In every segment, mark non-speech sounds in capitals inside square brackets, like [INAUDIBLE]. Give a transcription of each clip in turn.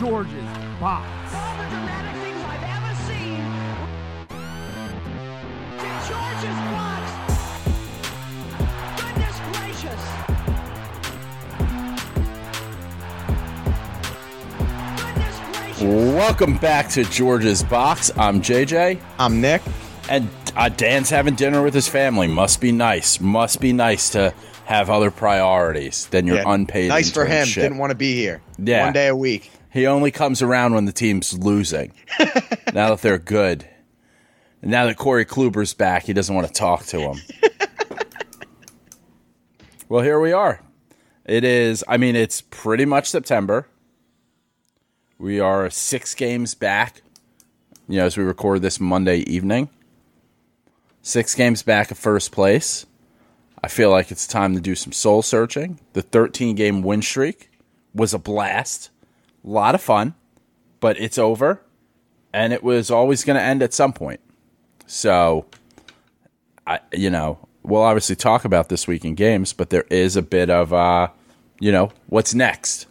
George's Box. all the dramatic things I've ever seen. George's box. Goodness gracious. Goodness gracious. Welcome back to George's Box. I'm JJ, I'm Nick. and uh, Dan's having dinner with his family. Must be nice. Must be nice to have other priorities than your Yeah, unpaid. Nice for him. Didn't want to be here. Yeah. One day a week. He only comes around when the team's losing. [LAUGHS] now that they're good, and now that Corey Kluber's back, he doesn't want to talk to him. [LAUGHS] well, here we are. It is. I mean, it's pretty much September. We are six games back. You know, as we record this Monday evening, six games back of first place. I feel like it's time to do some soul searching. The 13 game win streak was a blast a lot of fun, but it's over, and it was always going to end at some point. So, I you know we'll obviously talk about this week in games, but there is a bit of uh, you know what's next.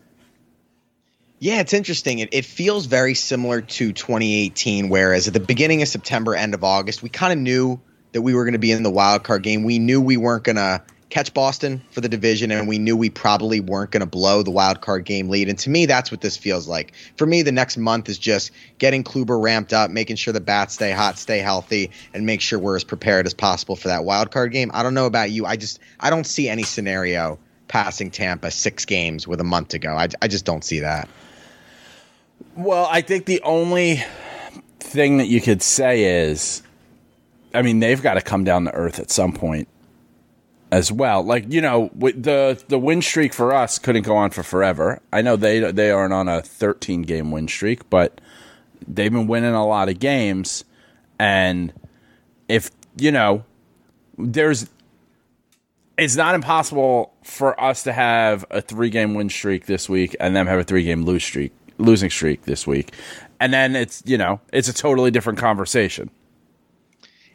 Yeah, it's interesting. It, it feels very similar to 2018, whereas at the beginning of September, end of August, we kind of knew that we were going to be in the wild card game. We knew we weren't going to catch Boston for the division, and we knew we probably weren't going to blow the wild card game lead. And to me, that's what this feels like. For me, the next month is just getting Kluber ramped up, making sure the bats stay hot, stay healthy, and make sure we're as prepared as possible for that wild card game. I don't know about you. I just I don't see any scenario passing Tampa six games with a month to go. I, I just don't see that. Well, I think the only thing that you could say is, I mean, they've got to come down to earth at some point as well. Like you know, the the win streak for us couldn't go on for forever. I know they they aren't on a 13 game win streak, but they've been winning a lot of games, and if you know, there's. It's not impossible for us to have a three game win streak this week and them have a three game lose streak losing streak this week. And then it's you know, it's a totally different conversation.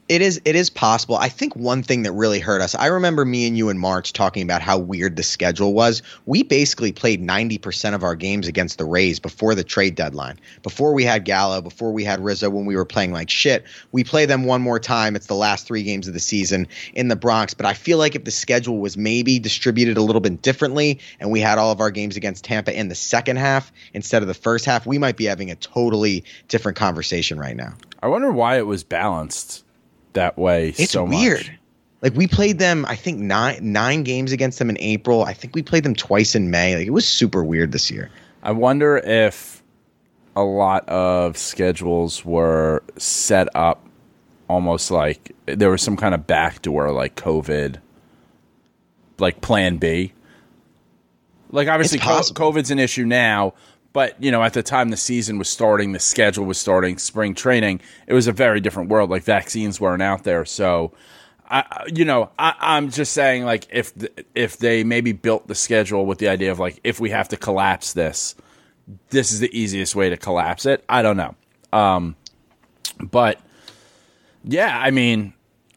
It is it is possible. I think one thing that really hurt us. I remember me and you in March talking about how weird the schedule was. We basically played 90% of our games against the Rays before the trade deadline. Before we had Gallo, before we had Rizzo when we were playing like shit. We play them one more time. It's the last 3 games of the season in the Bronx, but I feel like if the schedule was maybe distributed a little bit differently and we had all of our games against Tampa in the second half instead of the first half, we might be having a totally different conversation right now. I wonder why it was balanced that way It's so weird. much. Like we played them, I think nine nine games against them in April. I think we played them twice in May. Like it was super weird this year. I wonder if a lot of schedules were set up almost like there was some kind of backdoor like COVID like plan B. Like obviously It's co- possible. COVID's an issue now, but you know at the time the season was starting, the schedule was starting, spring training, it was a very different world. Like vaccines weren't out there, so I, you know, I, I'm just saying, like, if if they maybe built the schedule with the idea of like, if we have to collapse this, this is the easiest way to collapse it. I don't know, um, but yeah, I mean,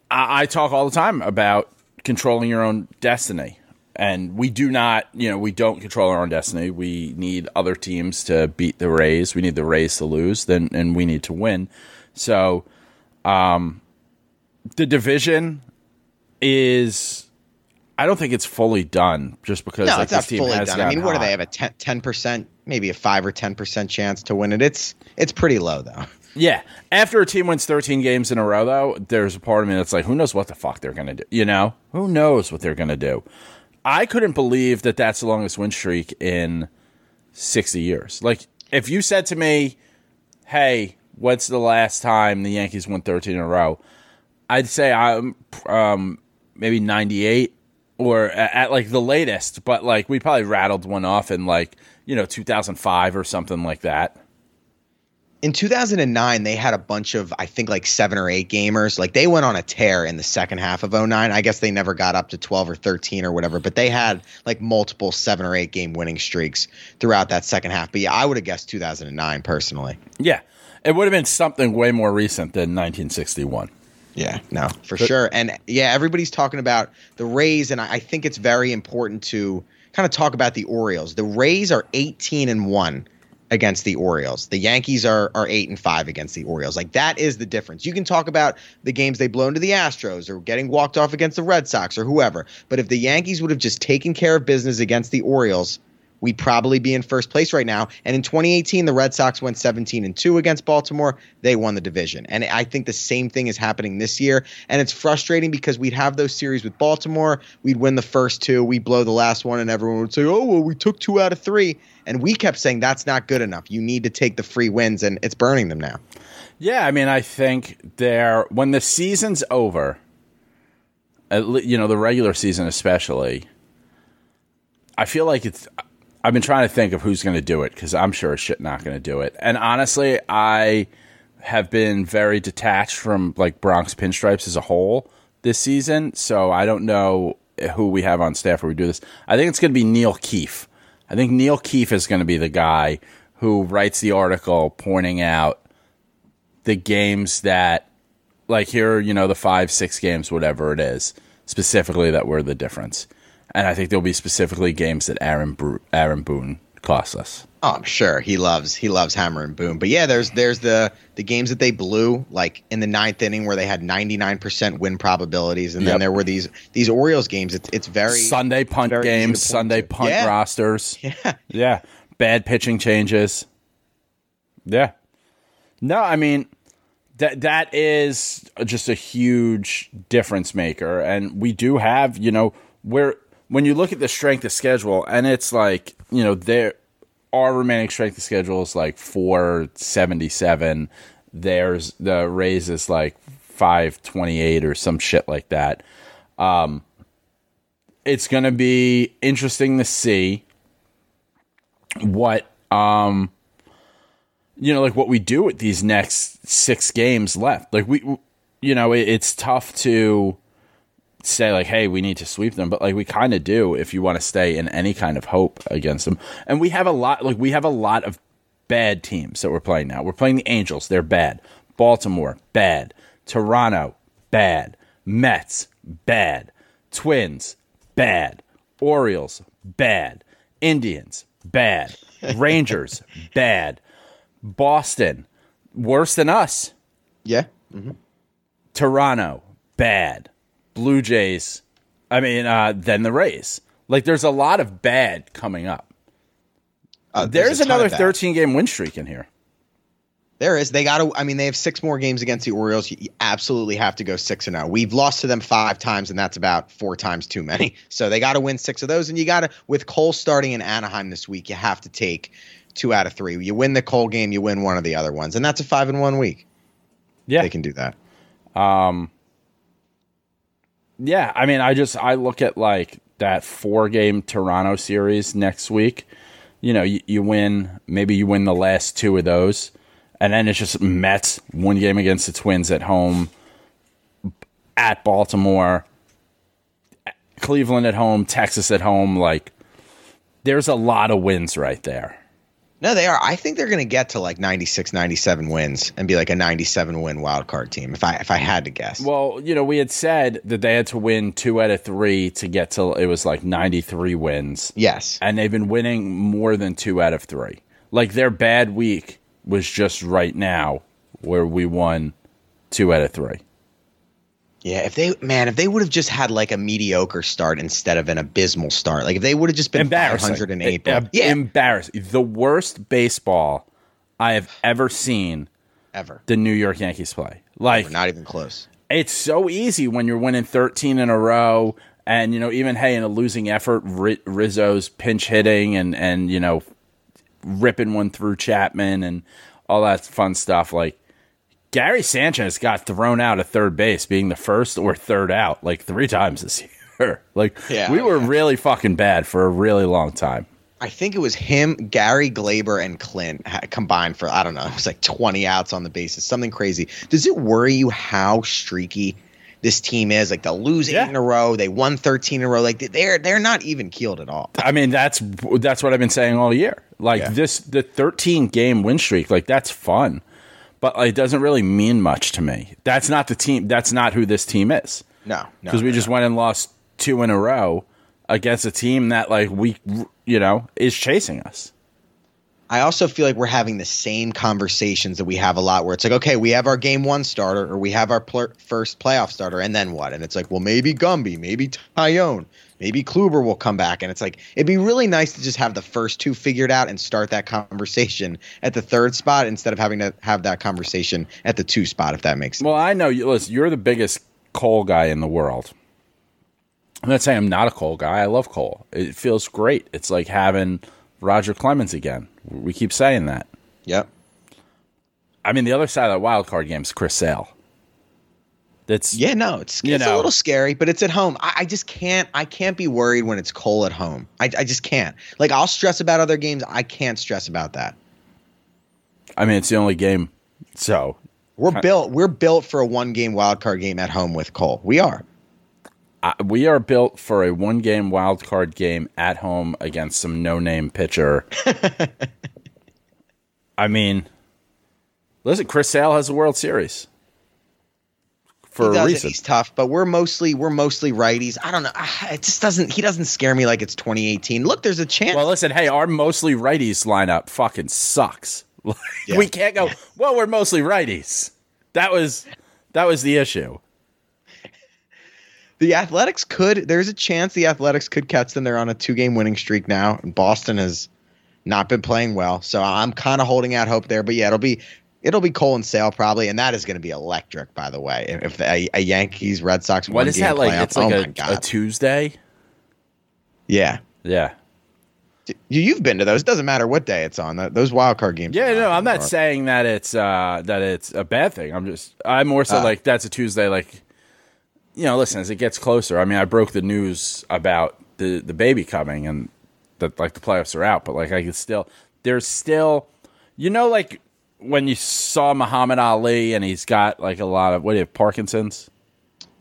I, I talk all the time about controlling your own destiny. And we do not, you know, we don't control our own destiny. We need other teams to beat the Rays. We need the Rays to lose, then and we need to win. So, um, the division is. I don't think it's fully done just because No, like, it's not fully done. I mean, what do they have a 10 percent, maybe a five or ten percent chance to win it? It's it's pretty low though. Yeah. After a team wins 13 games in a row, though, there's a part of me that's like, who knows what the fuck they're going to do? You know? Who knows what they're going to do? I couldn't believe that that's the longest win streak in 60 years. Like, if you said to me, hey, what's the last time the Yankees won 13 in a row? I'd say I'm um, maybe 98 or at, at like the latest, but like we probably rattled one off in like, you know, 2005 or something like that. In 2009, they had a bunch of, I think, like seven or eight gamers. Like they went on a tear in the second half of 09. I guess they never got up to 12 or 13 or whatever, but they had like multiple seven or eight game winning streaks throughout that second half. But yeah, I would have guessed 2009 personally. Yeah. It would have been something way more recent than 1961. Yeah, no, for sure. And yeah, everybody's talking about the Rays, and I, I think it's very important to kind of talk about the Orioles. The Rays are 18 and one against the Orioles. The Yankees are are eight and five against the Orioles. Like that is the difference. You can talk about the games they blown to the Astros or getting walked off against the Red Sox or whoever, but if the Yankees would have just taken care of business against the Orioles, we'd probably be in first place right now. And in 2018, the Red Sox went 17 and 2 against Baltimore. They won the division. And I think the same thing is happening this year. And it's frustrating because we'd have those series with Baltimore. We'd win the first two, we'd blow the last one, and everyone would say, oh, well, we took two out of three. And we kept saying that's not good enough. You need to take the free wins, and it's burning them now. Yeah, I mean, I think they're when the season's over, you know, the regular season especially. I feel like it's. I've been trying to think of who's going to do it because I'm sure shit not going to do it. And honestly, I have been very detached from like Bronx Pinstripes as a whole this season, so I don't know who we have on staff where we do this. I think it's going to be Neil Keefe. I think Neil Keefe is going to be the guy who writes the article pointing out the games that like here you know the five six games whatever it is specifically that were the difference and i think there'll be specifically games that aaron aaron boone costs us Oh, I'm sure he loves he loves hammer and boom. But yeah, there's there's the the games that they blew like in the ninth inning where they had 99% win probabilities, and Yep. then there were these these Orioles games. It's it's very sunday punt very games sunday to. punt Yeah. rosters [LAUGHS] yeah. yeah bad pitching changes yeah no i mean that that is just a huge difference maker and we do have you know where when you look at the strength of schedule and it's like you know there our remaining strength of schedule is like 477 there's the Rays is like 528 or some shit like that. Um it's to be interesting to see what um you know like what we do with these next six games left. Like we you know it, it's tough to say like hey we need to sweep them but like we kind of do if you want to stay in any kind of hope against them. And we have a lot like we have a lot of bad teams that we're playing now. We're playing the angels. They're bad. Baltimore bad. Toronto bad. Mets bad. Twins bad. Orioles bad. Indians bad. [LAUGHS] Rangers bad. Boston worse than us. Yeah. Mm-hmm. Toronto, bad. Blue Jays, I mean, uh, then the Rays. Like, there's a lot of bad coming up. Uh, There's, of another 13 game win streak in here. There is. They got to. I mean, they have six more games against the Orioles. You, absolutely have to go six and zero. We've lost to them five times, and that's about four times too many. [LAUGHS] So they got to win six of those, and you got to. With Cole starting in Anaheim this week, you have to take two out of three. You win the Cole game, you win one of the other ones, and that's a five and one week. Yeah. They can do that. Yeah. I mean, I just, I look at like that four game Toronto series next week. You know, you, you win, maybe you win the last two of those. And then it's just Mets, one game against the Twins at home, at Baltimore, Cleveland at home, Texas at home. Like, there's a lot of wins right there. No, they are. I think they're going to get to like 96, 97 wins and be like a 97 win wild card team if I if I had to guess. Well, you know, we had said that they had to win two out of three to get to it was like 93 wins. yes. And they've been winning more than two out of three. Like their bad week was just right now where we won two out of three. Yeah, if they man, if they would have just had like a mediocre start instead of an abysmal start. Like if they would have just been Embarrassing. 508. Uh, yeah, Embarrassing. The worst baseball I have ever seen ever. the New York Yankees play. Like We're not even close. it's so easy when you're winning 13 in a row and you know even hey in a losing effort Ri- rizzo's pinch hitting and and you know ripping one through chapman and all that fun stuff like gary sanchez got thrown out at third base being the first or third out like three [LAUGHS] times this year like Yeah, we were yeah. really fucking bad for a really long time I think it was him, Gary Gleyber, and Clint combined for I don't know. It was like 20 outs on the bases, something crazy. Does it worry you how streaky this team is? Like they'll lose Yeah. eight in a row, they won 13 in a row. Like they're they're not even keeled at all. I mean, that's that's what I've been saying all year. Like Yeah. this, the 13 game win streak, like that's fun, but it doesn't really mean much to me. That's not the team. That's not who this team is. No, no, because we no, just went and lost two in a row against a team that like we, you know, is chasing us. I also feel like we're having the same conversations that we have a lot where it's like, okay, we have our game one starter or we have our pl- first playoff starter, and then what? And it's like, well, maybe Gumby, maybe Taillon, maybe Kluber will come back. And it's like, it'd be really nice to just have the first two figured out and start that conversation at the third spot instead of having to have that conversation at the two spot, if that makes sense. Well, I know you. Listen, you're the biggest Cole guy in the world. I'm not saying I'm not a Cole guy. I love Cole. It feels great. It's like having Roger Clemens again. We keep saying that. Yep. I mean, the other side of that wild card game is Chris Sale. That's Yeah, no, it's, it's know. a little scary, but it's at home. I, I just can't. I can't be worried when it's Cole at home. I, I just can't. Like I'll stress about other games. I can't stress about that. I mean, it's the only game. So We're built. We're built for a one game wild card game at home with Cole. We are. uh, we are built for a one game wild card game at home against some no name pitcher. [LAUGHS] I mean, listen, Chris Sale has a World Series for he a does it. reason. He's tough, but we're mostly we're mostly righties. I don't know. Ah, It just doesn't. He doesn't scare me like it's 2018. Look, there's a chance. Well, listen, hey, our mostly righties lineup fucking sucks. Like, [LAUGHS] Yeah. We can't go. Well, we're mostly righties. That was that was the issue. the Athletics could. There's a chance the Athletics could catch them. They're on a two game winning streak now, and Boston has not been playing well. So I'm kind of holding out hope there. But yeah, it'll be it'll be Cole and Sale probably, and that is going to be electric. By the way, if, if a, a Yankees Red Sox what is one is game that like? playoff- It's like oh a, a Tuesday. yeah. Yeah. You, you've been to those. It doesn't matter what day it's on. Those wild card games. Yeah, no, I'm not saying that it's uh that it's a bad thing. I'm just I'm more so Ah. like that's a Tuesday like you know, listen, as it gets closer. I mean, I broke the news about the the baby coming and that like the playoffs are out, but like I can still there's still you know like when you saw Muhammad Ali and he's got like a lot of what do you have, Parkinson's?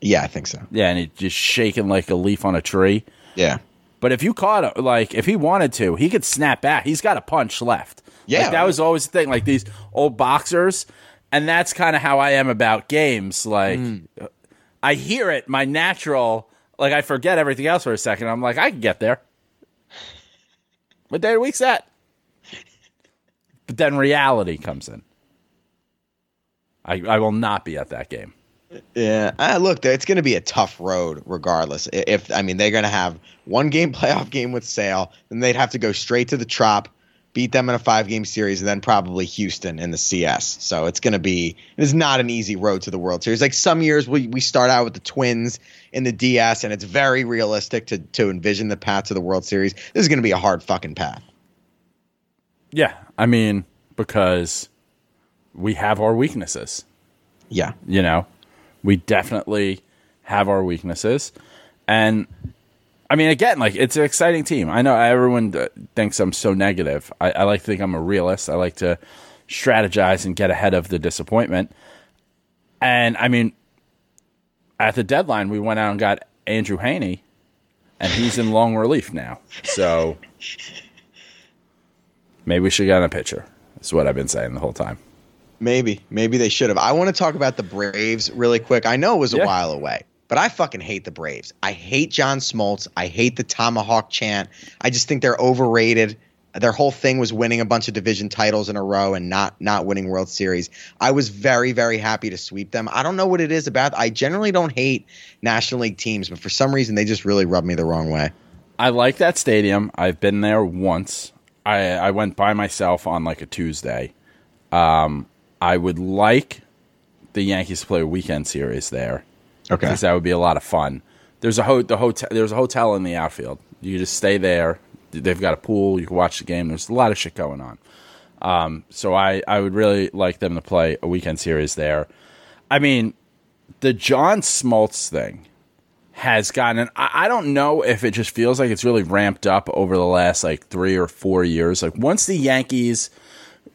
Yeah, I think so. Yeah, and he's just shaking like a leaf on a tree. Yeah. But if you caught it, like if he wanted to, he could snap back. He's got a punch left. Yeah. like, that was always the thing. Like these old boxers, and that's kind of how I am about games. Like mm. I hear it, my natural. Like I forget everything else for a second. I'm like, I can get there. What day of the week's that? But then reality comes in. I I will not be at that game. Yeah, uh, look, it's going to be a tough road, regardless. If I mean, they're going to have one game [LAUGHS] playoff game with Sale, then they'd have to go straight to the Trop, beat them in a five game series, and then probably Houston in the CS. So it's going to be it is not an easy road to the World Series. Like some years, we we start out with the Twins in the DS, and it's very realistic to to envision the path to the World Series. This is going to be a hard fucking path. Yeah, I mean because we have our weaknesses. Yeah, you know we definitely have our weaknesses. And i mean again like it's an exciting team. I know everyone thinks i'm so negative. I, I like to think i'm a realist. I like to strategize and get ahead of the disappointment. And i mean at the deadline we went out and got andrew heaney and he's in long relief now. So Maybe we should get on a pitcher. That's what I've been saying the whole time. Maybe, maybe they should have. I want to talk about the Braves really quick. I know it was a Yeah. while away, but I fucking hate the Braves. I hate John Smoltz. I hate the tomahawk chant. I just think they're overrated. Their whole thing was winning a bunch of division titles in a row and not not winning World Series. I was very very happy to sweep them. I don't know what it is about. I generally don't hate National League teams, but for some reason they just really rub me the wrong way. I like that stadium. I've been there once. I I went by myself on like a Tuesday. Um, I would like the Yankees to play a weekend series there. Okay. because that would be a lot of fun. There's a ho- the hotel. There's a hotel in the outfield. You just stay there. They've got a pool. You can watch the game. There's a lot of shit going on. Um, so I I would really like them to play a weekend series there. I mean, the John Smoltz thing has gotten. And I, I don't know if it just feels like it's really ramped up over the last like three or four years. Like once the Yankees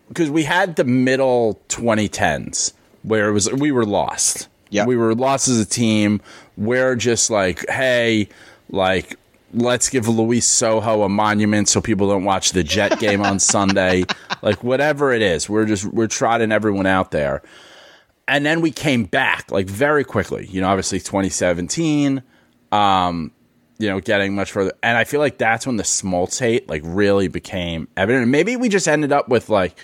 because we had the middle 2010s where it was we were lost. Yep. we were lost as a team. We're just like, hey, like let's give Luis Sojo a monument so people don't watch the Jet game on Sunday. [LAUGHS] Like whatever it is, we're just we're trotting everyone out there. And then we came back like very quickly. You know, obviously 2017 um, you know, getting much further. And I feel like that's when the Smoltz hate like really became evident. And maybe we just ended up with like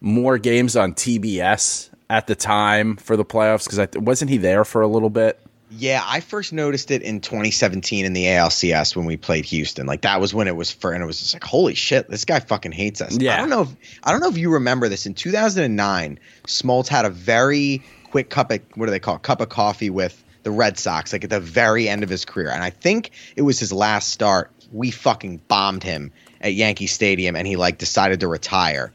more games on TBS at the time for the playoffs because wasn't he there for a little bit? Yeah, I first noticed it in 2017 in the ALCS when we played Houston. Like that was when it was for, and it was just like, holy shit, this guy fucking hates us. Yeah. I don't know if I don't know if you remember this. In 2009, Smoltz had a very quick cup of what do they call it? cup of coffee with the Red Sox, like at the very end of his career, and I think it was his last start. We fucking bombed him at Yankee Stadium, and he like decided to retire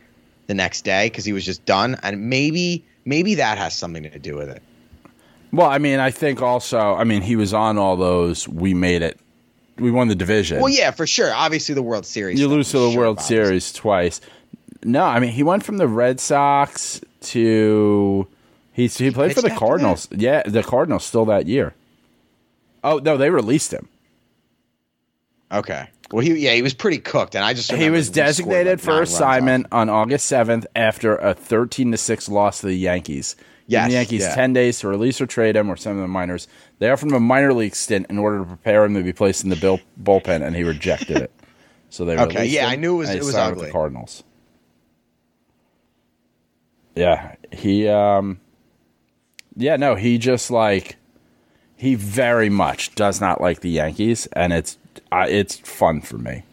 the next day because he was just done. And maybe maybe that has something to do with it. Well, I mean, I think also, I mean, he was on all those. We made it. We won the division. Well, yeah, for sure. Obviously, the World Series. you lose to the sure World Series twice. No, I mean, he went from the Red Sox to he he played for the Cardinals. Yeah, the Cardinals still that year. Oh no, they released him. Okay. Well, he yeah, he was pretty cooked, and I just He was we scored, designated like, for assignment on August seventh after a thirteen to six loss to the Yankees. Yes, the Yankees yeah. ten days to release or trade him or send him to the minors. They offered him a minor league stint in order to prepare him to be placed in the bill, bullpen, and he rejected it. So they [LAUGHS] Okay, yeah, him, I knew it was- it was signed with ugly. the Cardinals. Yeah, he um, yeah, no, he just like he very much does not like the Yankees, and it's uh, it's fun for me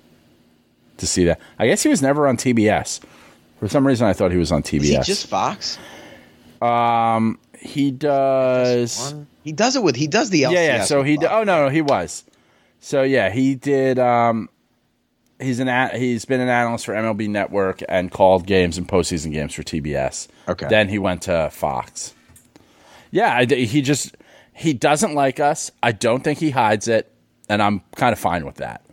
to see that. I guess he was never on TBS. For some reason, I thought he was on TBS. Is he just Fox? Um, He does. He does it with he does the LCS. Yeah, yeah. So he. Fox. Oh no, no, he was. So yeah, he did. Um, he's an a- he's been an analyst for MLB Network and called games and postseason games for TBS. Okay. Then he went to Fox. Yeah, he just he doesn't like us. I don't think he hides it, and I'm kind of fine with that.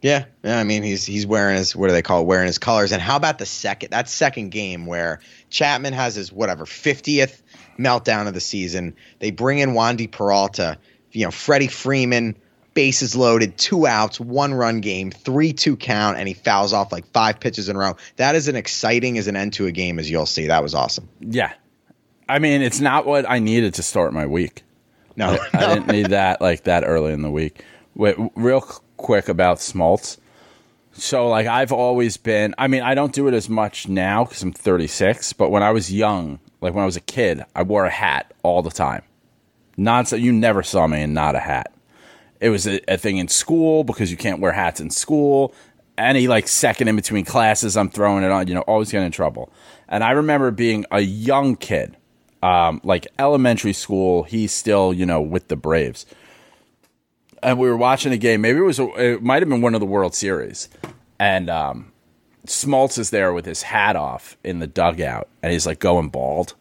Yeah, yeah. I mean, he's he's wearing his what do they call it? Wearing his colors. And how about the second that second game where Chapman has his whatever fiftieth meltdown of the season? They bring in Wandy Peralta. You know, Freddie Freeman, bases loaded, two outs, one run game, three two count, and he fouls off like five pitches in a row. That is an exciting as an end to a game as you'll see. That was awesome. Yeah, I mean, it's not what I needed to start my week. No, I didn't need [LAUGHS] that like that early in the week. Wait, real quick about Smoltz. So like I've always been. I mean, I don't do it as much now because I'm 36. But when I was young, like when I was a kid, I wore a hat all the time. Not so you never saw me in not a hat. It was a, a thing in school because you can't wear hats in school. Any like second in between classes, I'm throwing it on. You know, always getting in trouble. And I remember being a young kid, um, like elementary school. He's still, you know, with the Braves and we were watching a game. Maybe it was, a, it might have been one of the World Series, and um, Smoltz is there with his hat off in the dugout, and he's like going bald.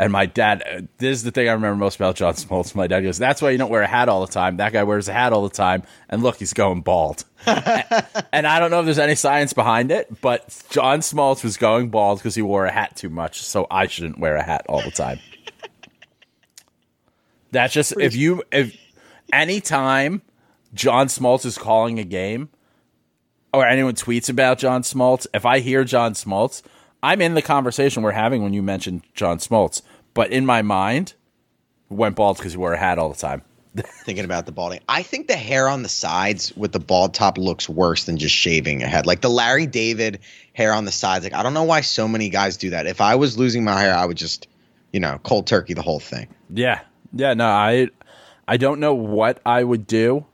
And my dad, uh, this is the thing I remember most about John Smoltz. My dad goes, "That's why you don't wear a hat all the time. That guy wears a hat all the time, and look, he's going bald." [LAUGHS] and I don't know if there's any science behind it, but John Smoltz was going bald because he wore a hat too much, so I shouldn't wear a hat all the time. [LAUGHS] That's just if you if any time John Smoltz is calling a game, or anyone tweets about John Smoltz, if I hear John Smoltz, I'm in the conversation we're having when you mentioned John Smoltz. But in my mind, went bald because he wore a hat all the time. [LAUGHS] thinking about the balding. I think the hair on the sides with the bald top looks worse than just shaving a head. Like the Larry David hair on the sides. Like I don't know why so many guys do that. If I was losing my hair, I would just, you know, cold turkey the whole thing. Yeah, yeah. No, I, I don't know what I would do.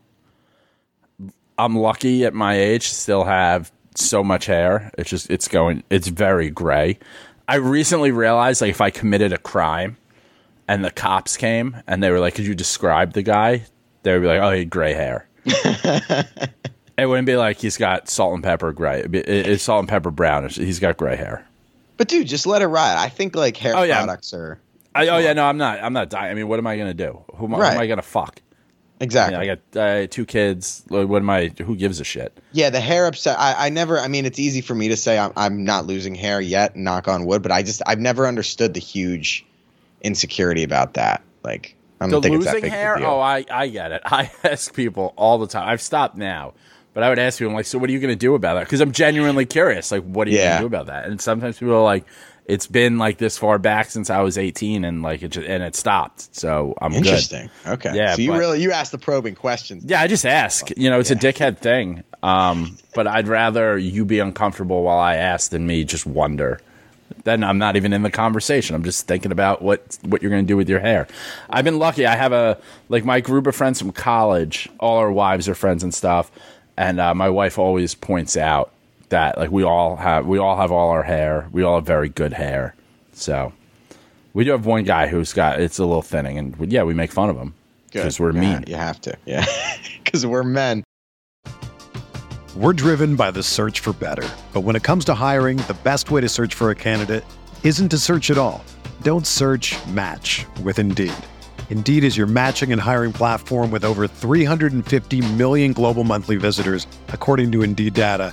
I'm lucky at my age to still have so much hair. It's just it's going. It's very gray. I recently realized like if I committed a crime, and the cops came and they were like, "Could you describe the guy?" They would be like, "Oh, he had gray hair." [LAUGHS] it wouldn't be like he's got salt and pepper gray. It'd be, it- it's salt and pepper brown. He's got gray hair. But dude, just let it ride. I think like hair Oh, yeah. products are I, oh yeah, no, I'm not. I'm not dying. I mean, what am I gonna do? Who, am I- who am I gonna fuck? Exactly. I got uh, two kids. What am I? Who gives a shit? Yeah, the hair upset. I, I never. I mean, it's easy for me to say I'm, I'm not losing hair yet. Knock on wood. But I just I've never understood the huge insecurity about that. Like I The think it's that losing hair? Oh, I, I get it. [LAUGHS] I ask people all the time. I've stopped now, but I would ask people, I'm like, so what are you going to do about that? Because I'm genuinely curious. Like, what are you Yeah. going to do about that? And sometimes people are like, it's been like this far back since I was 18, and like it just, and it stopped. So I'm good. Interesting. Okay. Yeah, So you but- really you asked the probing questions. Yeah, I just ask. You know, it's a dickhead thing. Um, but I'd rather you be uncomfortable while I ask than me just wonder. Then I'm not even in the conversation. I'm just thinking about what what you're going to do with your hair. I've been lucky. I have a like my group of friends from college. All our wives are friends and stuff. And uh, my wife always points out that like we all have we all have all our hair. We all have very good hair. So we do have one guy who's got it's a little thinning, and yeah, we make fun of him because we're Yeah, mean. You have to. Yeah. [LAUGHS] Because we're men. We're driven by the search for better. But when it comes to hiring, the best way to search for a candidate isn't to search at all. Don't search match with Indeed. Indeed is your matching and hiring platform with over 350 million global monthly visitors, according to Indeed data,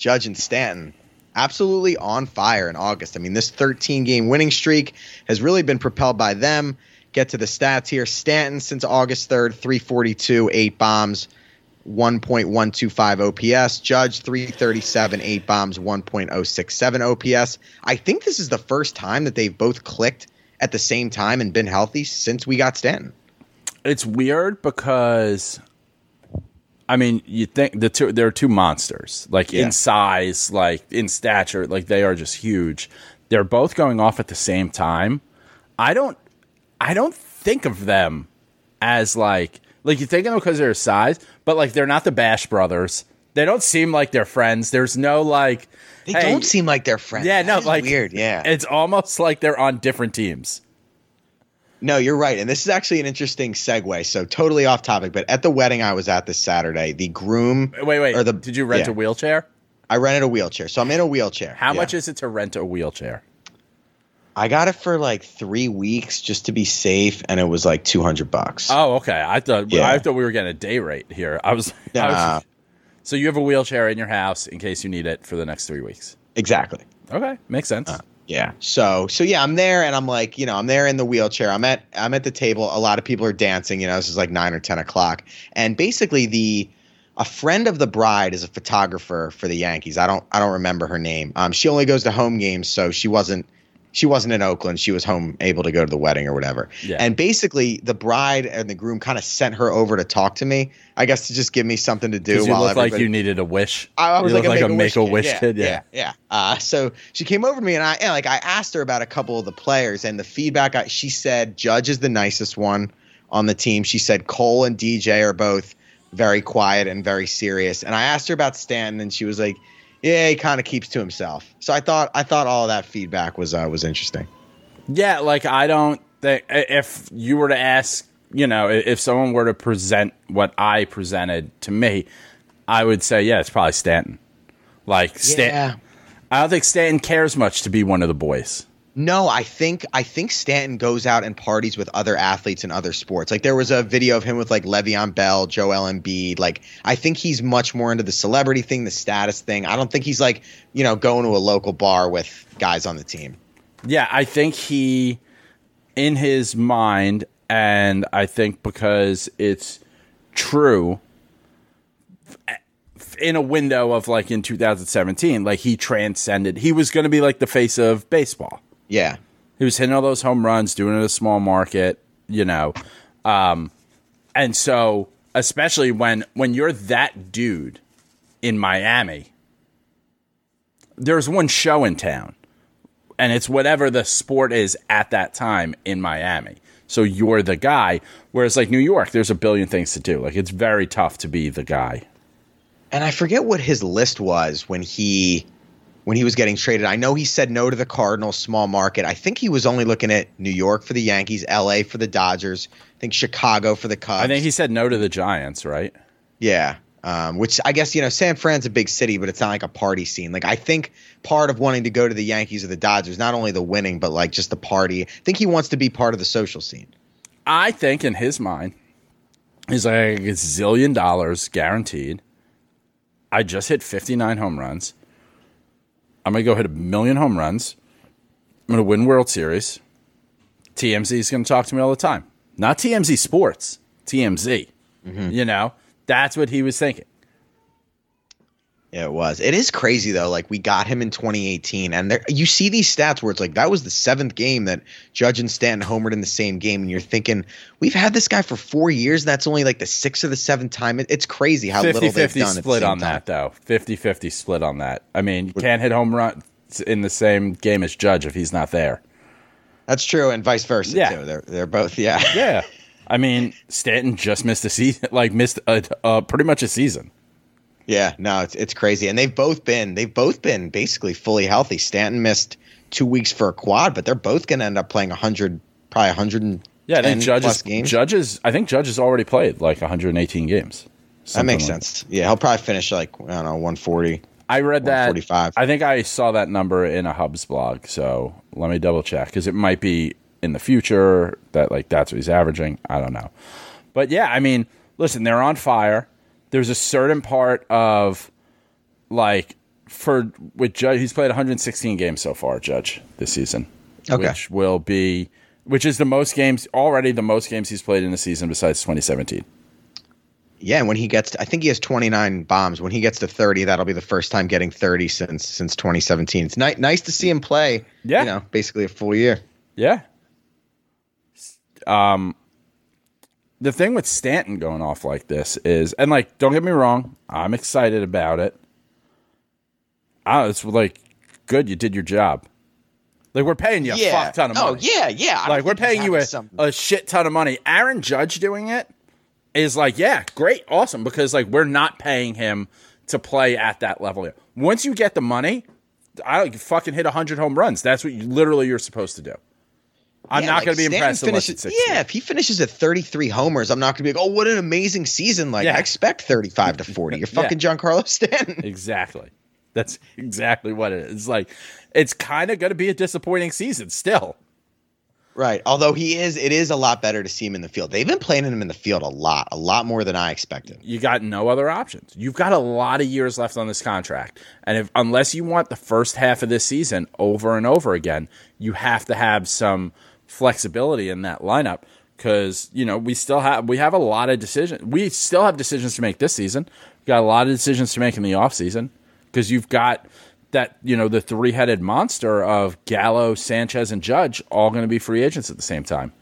Judge and Stanton, absolutely on fire in August. I mean, this 13 game winning streak has really been propelled by them. Get to the stats here. Stanton, since August 3rd, 342, eight bombs, 1.125 OPS. Judge, 337, eight bombs, 1.067 OPS. I think this is the first time that they've both clicked at the same time and been healthy since we got Stanton. it's weird because I mean, you think the two they're two monsters, like Yeah. in size, like in stature, like they are just huge. They're both going off at the same time. I don't I don't think of them as like like you think of them because of their size, but like they're not the Bash brothers. They don't seem like they're friends. There's no like They hey, don't seem like they're friends. Yeah, no, like weird. Yeah, It's almost like they're on different teams. No, you're right. And this is actually an interesting segue. So totally off topic, but at the wedding I was at this Saturday, the groom Wait, wait. or the did you rent yeah, a wheelchair? I rented a wheelchair. So I'm in a wheelchair. How Yeah. much is it to rent a wheelchair? I got it for like three weeks just to be safe, and it was like two hundred bucks. Oh, okay. I thought Yeah. I thought we were getting a day rate here. I was, I was- Nah. so you have a wheelchair in your house in case you need it for the next three weeks. exactly. Okay, makes sense. Uh-huh. Yeah. So so yeah, I'm there and I'm like, you know, I'm there in the wheelchair. I'm at I'm at the table. A lot of people are dancing. You know, this is like nine or ten o'clock, and basically the a friend of the bride is a photographer for the Yankees. I don't I don't remember her name. Um, she only goes to home games, so she wasn't she wasn't in Oakland. She was home, able to go to the wedding or whatever. Yeah. And basically, the bride and the groom kind of sent her over to talk to me. I guess to just give me something to do. You while look like you needed a wish. I, I was you like, like a make a wish kid. Yeah. yeah, yeah. Uh, so she came over to me and I and like I asked her about a couple of the players and the feedback. I, she said Judge is the nicest one on the team. She said Cole and DJ are both very quiet and very serious. And I asked her about Stanton and she was like, "Yeah, he kind of keeps to himself." So I thought I thought all that feedback was uh, was interesting. Yeah, like I don't think if you were to ask, you know, if someone were to present what I presented to me, I would say, yeah, it's probably Stanton. Like Stanton, I don't think Stanton cares much to be one of the boys. No, I think I think Stanton goes out and parties with other athletes in other sports. Like there was a video of him with like Le'Veon Bell, Joel Embiid. Like I think he's much more into the celebrity thing, the status thing. I don't think he's like you know going to a local bar with guys on the team. Yeah, I think he, in his mind, and I think because it's true, in a window of like in 2017, like he transcended. He was going to be like the face of baseball. Yeah, He was hitting all those home runs, doing it in a small market, you know. Um, and so, especially when when you're that dude in Miami, there's one show in town, and it's whatever the sport is at that time in Miami. So you're the guy. Whereas like New York, there's a billion things to do. Like it's very tough to be the guy. and I forget what his list was when he when he was getting traded. I know he said no to the Cardinals, small market. I think he was only looking at New York for the Yankees, L.A. for the Dodgers. I think Chicago for the Cubs. I think he said no to the Giants, right? Yeah. Um, which I guess, you know, San Fran's a big city, but it's not like a party scene. Like, I think part of wanting to go to the Yankees or the Dodgers, not only the winning, but like just the party. I think he wants to be part of the social scene. I think in his mind, he's like a zillion dollars guaranteed. I just hit 59 home runs. I'm going to go hit a million home runs. I'm going to win World Series. TMZ is going to talk to me all the time. Not TMZ Sports, TMZ. Mm-hmm. You know, that's what he was thinking. It was. It is crazy though. Like we got him in 2018, and there you see these stats where it's like that was the seventh game that Judge and Stanton homered in the same game, and you're thinking we've had this guy for four years. That's only like the sixth or the seventh time. It, it's crazy how 50 little they've 50 done. the split same on time. that, though. 50 50 split on that. I mean, you can't hit home run in the same game as Judge if he's not there. That's true, and vice versa Yeah. too. They're they're both yeah. Yeah. I mean, Stanton just missed a season, like missed a, uh, pretty much a season. Yeah, no, it's it's crazy, and they've both been they've both been basically fully healthy. Stanton missed two weeks for a quad, but they're both going to end up playing hundred, probably hundred and Yeah, I think plus Judge's games. Judge's. I think Judge has already played like 118 games. that makes like- sense. Yeah, he'll probably finish like I don't know one forty. I read that. 145. I think I saw that number in a Hubs blog. So let me double check because it might be in the future that like that's what he's averaging. I don't know, but yeah, I mean, listen, they're on fire. There's a certain part of like for with Judge, he's played 116 games so far, Judge, this season, Okay. which will be which is the most games already the most games he's played in a season besides 2017. Yeah, and when he gets, to, I think he has twenty nine bombs. When he gets to thirty, that'll be the first time getting thirty since since twenty seventeen. It's ni- nice to see him play. Yeah. you know, basically a full year. Yeah. Um, the thing with Stanton going off like this is, and like, don't get me wrong, I'm excited about it. Oh, it's like good, you did your job. Like we're paying you a fuck ton of money. Oh yeah, yeah. Like we're paying you a, a shit ton of money. Aaron Judge doing it is like, yeah, great, awesome, because like we're not paying him to play at that level yet. Once you get the money, I fucking hit hundred home runs. That's what you literally you're supposed to do. I'm Yeah, not like, going to be Stanton impressed finishes- it's 60. Yeah, if he finishes at 33 homers, I'm not going to be like, oh, what an amazing season. Like, Yeah. I expect 35 to 40. You're [LAUGHS] Yeah. fucking Giancarlo Stanton. [LAUGHS] Exactly. That's exactly what it is. It's like it's kind of going to be a disappointing season still. right. Although he is, it is a lot better to see him in the field. They've been playing him in the field a lot, a lot more than I expected. You got no other options. You've got a lot of years left on this contract. And if unless you want the first half of this season over and over again, you have to have some flexibility in that lineup cuz you know, we still have we have a lot of decisions. We still have decisions to make this season. We've got a lot of decisions to make in the offseason because you've got that you know the three headed monster of Gallo, Sanchez, and Judge all going to be free agents at the same time.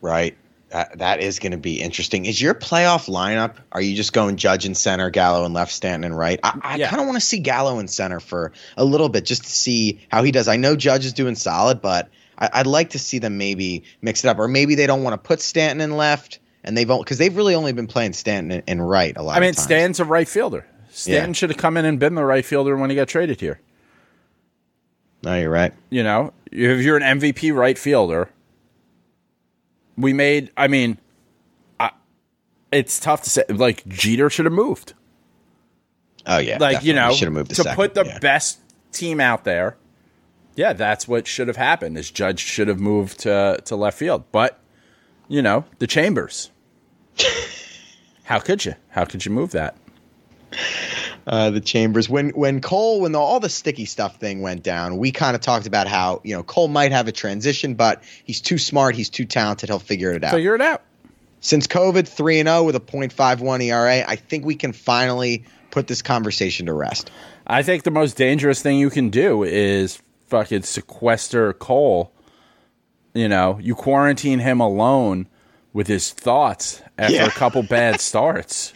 Right. That, that is going to be interesting. Is your playoff lineup? Are you just going Judge in center, Gallo and left, Stanton and right? I, I Yeah. kind of want to see Gallo in center for a little bit, just to see how he does. I know Judge is doing solid, but I, I'd like to see them maybe mix it up, or maybe they don't want to put Stanton in left, and they've because they've really only been playing Stanton in, in right a lot. I mean. Stan's a right fielder. Stanton Yeah. should have come in and been the right fielder when he got traded here. No, you're right. You know, if you're an MVP right fielder, we made. I mean, I, it's tough to say. Like Jeter should have moved. Oh yeah, like you know, should have moved to to second, put the yeah. best team out there. Yeah, that's what should have happened. Is Judge should have moved to to left field, but you know the Chambers. [LAUGHS] How could you? How could you move that? uh, the Chambers. When when Cole, when the, all the sticky stuff thing went down, we kind of talked about how you know Cole might have a transition, but he's too smart, he's too talented, he'll figure it out. Figure it out. Since COVID, three and zero with a .51 ERA, I think we can finally put this conversation to rest. I think the most dangerous thing you can do is fucking sequester Cole. You know, you quarantine him alone with his thoughts after Yeah. a couple bad [LAUGHS] starts.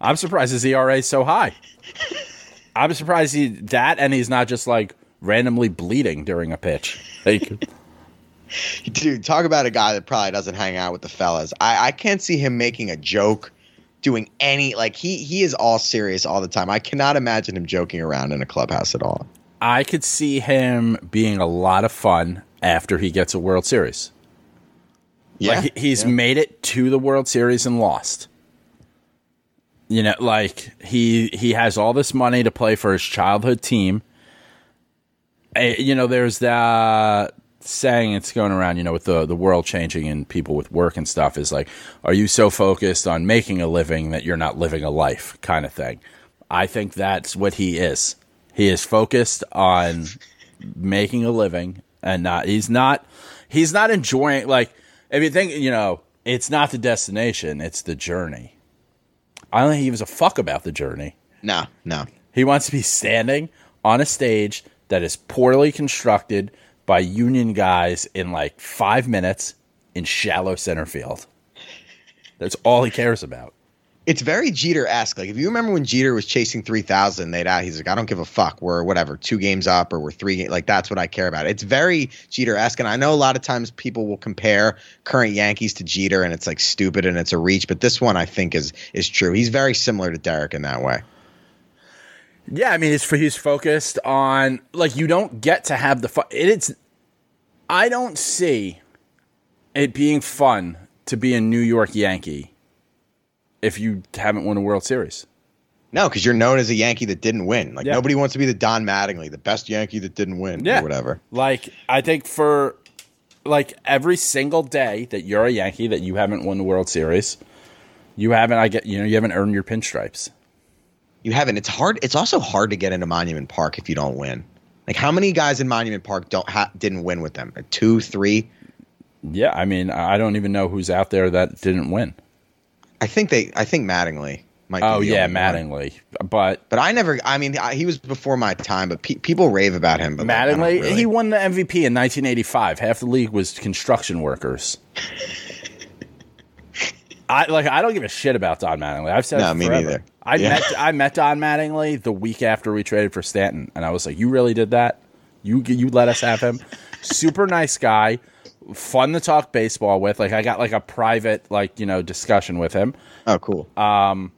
I'm surprised his ERA is so high. I'm surprised he that and he's not just like randomly bleeding during a pitch. Like [LAUGHS] Dude, talk about a guy that probably doesn't hang out with the fellas. I, I can't see him making a joke, doing any like he he is all serious all the time. I cannot imagine him joking around in a clubhouse at all. I could see him being a lot of fun after he gets a World Series. Yeah, Like he's yeah. made it to the World Series and lost. You know, like he he has all this money to play for his childhood team. Eh, you know, there's that saying it's going around. You know, with the the world changing and people with work and stuff is like, are you so focused on making a living that you're not living a life, kind of thing. I think that's what he is. He is focused on making a living and not he's not he's not enjoying like if you think you know it's not the destination it's the journey. I don't think he gives a fuck about the journey. No, no. he wants to be standing on a stage that is poorly constructed by union guys in like five minutes in shallow center field. That's all he cares about It's very Jeter esque. Like if you remember when Jeter was chasing three thousand, they'd out. He's like, I don't give a fuck. We're whatever, two games up or we're three. Like that's what I care about. It's very Jeter esque, and I know a lot of times people will compare current Yankees to Jeter, and it's like stupid and it's a reach. But this one I think is is true. He's very similar to Derek in that way. Yeah, I mean, he's he's focused on like you don't get to have the fun. It's I don't see it being fun to be a New York Yankee if you haven't won a World Series. No, because you're known as a Yankee that didn't win. Like Yeah. nobody wants to be the Don Mattingly, the best Yankee that didn't win, Yeah. or whatever. Like I think for like every single day that you're a Yankee that you haven't won the World Series, you haven't. I get you know you haven't earned your pinstripes. You haven't. It's hard. It's also hard to get into Monument Park if you don't win. Like how many guys in Monument Park don't ha- didn't win with them? Like, two, three. Yeah, I mean, I don't even know who's out there that didn't win. I think they. I think Mattingly might. Oh yeah, only one. Mattingly, but But I never. I mean, I, he was before my time. But pe- people rave about him. But like, Mattingly, really- he won the MVP in 1985. Half the league was construction workers. I like. I don't give a shit about Don Mattingly. I've said No, me forever. neither. I Yeah. met I met Don Mattingly the week after we traded for Stanton, and I was like, "You really did that? You you let us have him? Super nice guy, fun to talk baseball with. Like I got like a private like you know discussion with him. Oh, cool. Um,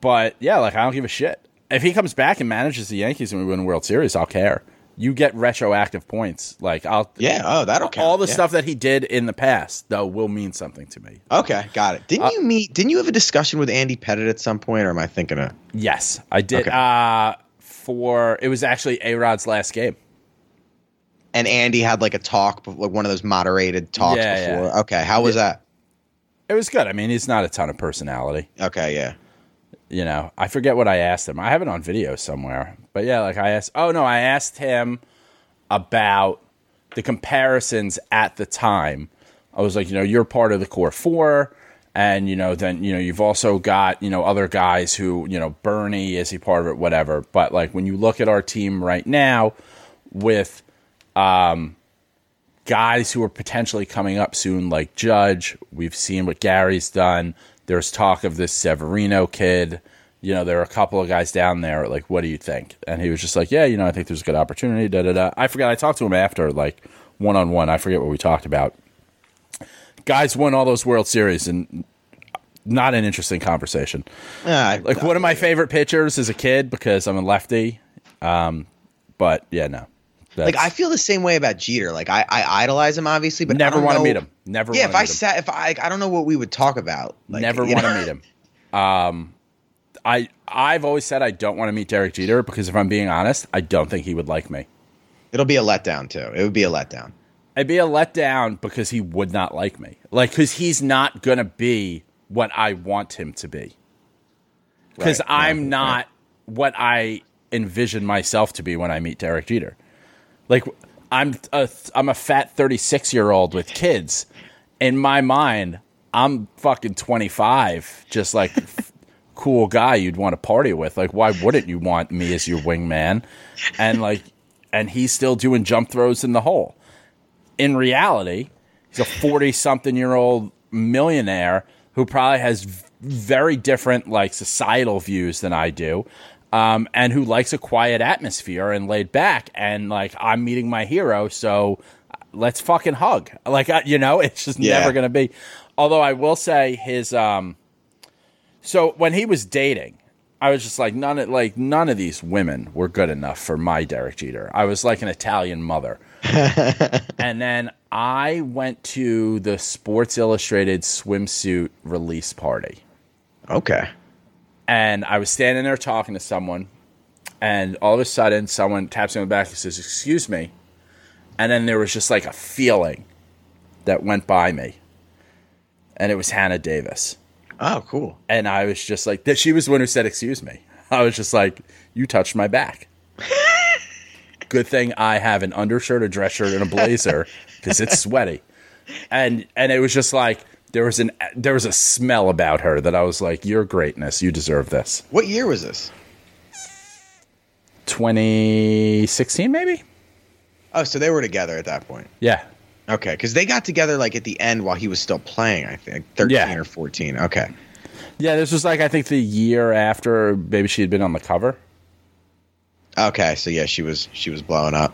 but yeah, like I don't give a shit. If he comes back and manages the Yankees and we win World Series, I'll care. You get retroactive points. Like I'll yeah. Oh, that'll count. all the yeah. stuff that he did in the past though will mean something to me. Okay, got it. Uh, Didn't you meet? Didn't you have a discussion with Andy Pettitte at some point, or am I thinking of? Yes, I did. Okay. Uh for it was actually A Rod's last game. And Andy had like a talk, like one of those moderated talks Yeah, before. yeah. Okay, how was that? It was good. I mean, he's not a ton of personality. Okay, yeah. You know, I forget what I asked him. I have it on video somewhere. But yeah, like I asked. Oh no, I asked him about the comparisons at the time. I was like, you know, you're part of the core four, And you know, then you know you've also got you know other guys who you know Bernie is he part of it, whatever. But like when you look at our team right now, with um, guys who are potentially coming up soon, like Judge, we've seen what Gary's done. There's talk of this Severino kid. You know, there are a couple of guys down there. Like, what do you think? And he was just like, Yeah, you know, I think there's a good opportunity. Da da da. I forgot. I talked to him after, like one on one. I forget what we talked about guys won all those World Series and not an interesting conversation. Ah, Like one of my favorite pitchers as a kid because I'm a lefty. Um, but yeah, no. Like I feel the same way about Jeter. Like I, I idolize him obviously, but never want to meet him. Never. Yeah, if I sat, if I, I don't know what we would talk about. Like, never want to meet him. Um, I I've always said I don't want to meet Derek Jeter because if I'm being honest, I don't think he would like me. It'll be a letdown too. It would be a letdown. I'd be a letdown because he would not like me. Like because he's not gonna be what I want him to be. Because Right, I'm right, not what I envision myself to be when I meet Derek Jeter. Like I'm a I'm a fat 36 year old with kids. In my mind, I'm fucking 25, just like [LAUGHS] cool guy you'd want to party with. Like why wouldn't you want me as your wingman? And like and he's still doing jump throws in the hole in reality, he's a 40 something year old millionaire who probably has very different like societal views than I do. Um, and who likes a quiet atmosphere and laid back and like I'm meeting my hero, so let's fucking hug. Like I, you know, [LAUGHS] it's just Yeah. never gonna be. Although I will say his um, so when he was dating, I was just like none of like none of these women were good enough for my Derek Jeter. I was like an Italian mother. [LAUGHS] and then I went to the Sports Illustrated swimsuit release party. Okay. And I was standing there talking to someone, and all of a sudden, someone taps me on the back and says, Excuse me. And then there was just like a feeling that went by me. And it was Hannah Davis. Oh, cool. And I was just like, that she was the one who said, Excuse me. I was just like, You touched my back. [LAUGHS] Good thing I have an undershirt, a dress shirt, and a blazer because it's sweaty. And and it was just like there was an there was a smell about her that I was like, Your greatness, you deserve this. What year was this? 2016, maybe? Oh, so they were together at that point. Yeah. Okay, because they got together like at the end while he was still playing. I think thirteen Yeah. or fourteen. Okay. Yeah, this was like I think the year after maybe she had been on the cover. Okay, so yeah, she was she was blowing up,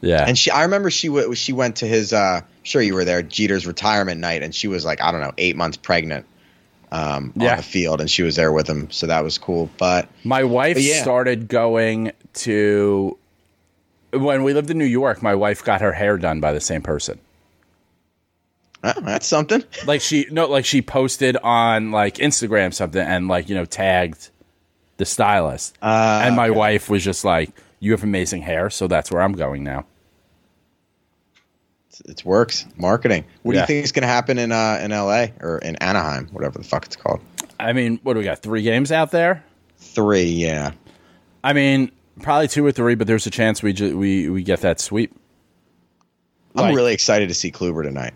Yeah. and she I remember she w- she went to his uh sure you were there Jeter's retirement night, and she was like I don't know eight months pregnant, um Yeah. on the field, and she was there with him, so that was cool. But My wife But yeah. started going to when we lived in New York. My wife got her hair done by the same person. oh, that's something. [LAUGHS] Like she no, like she posted on like Instagram something and like you know tagged the stylist. Uh, and my wife was just like, "You have amazing hair, so that's where I'm going now." It works marketing. What do you think is going to happen in uh in L.A. or in Anaheim, whatever the fuck it's called? I mean, what do we got? Three games out there. Three, yeah. I mean, probably two or three, but there's a chance we ju- we we get that sweep. I'm really excited to see Kluber tonight.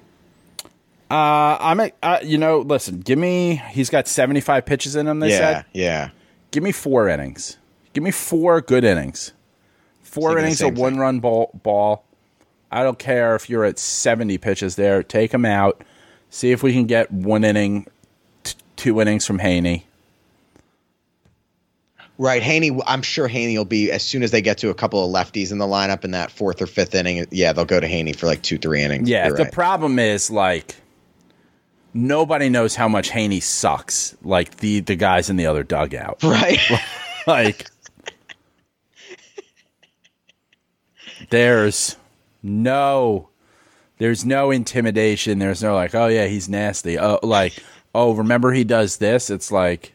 Uh, I'm a, uh, you know, listen, give me. He's got 75 pitches in him. They yeah, said. yeah. Give me four innings. Give me four good innings. Four Thinking innings of one run ball, ball. I don't care if you're at 70 pitches there. Take him out. See if we can get one inning, t- two innings from Heaney. Right, Heaney. I'm sure Heaney will be as soon as they get to a couple of lefties in the lineup in that fourth or fifth inning. Yeah, they'll go to Heaney for like two, three innings. Yeah, You're the right. problem is like nobody knows how much Heaney sucks. Like the the guys in the other dugout. right. [LAUGHS] like there's no there's no intimidation there's no like oh yeah he's nasty oh like oh remember he does this it's like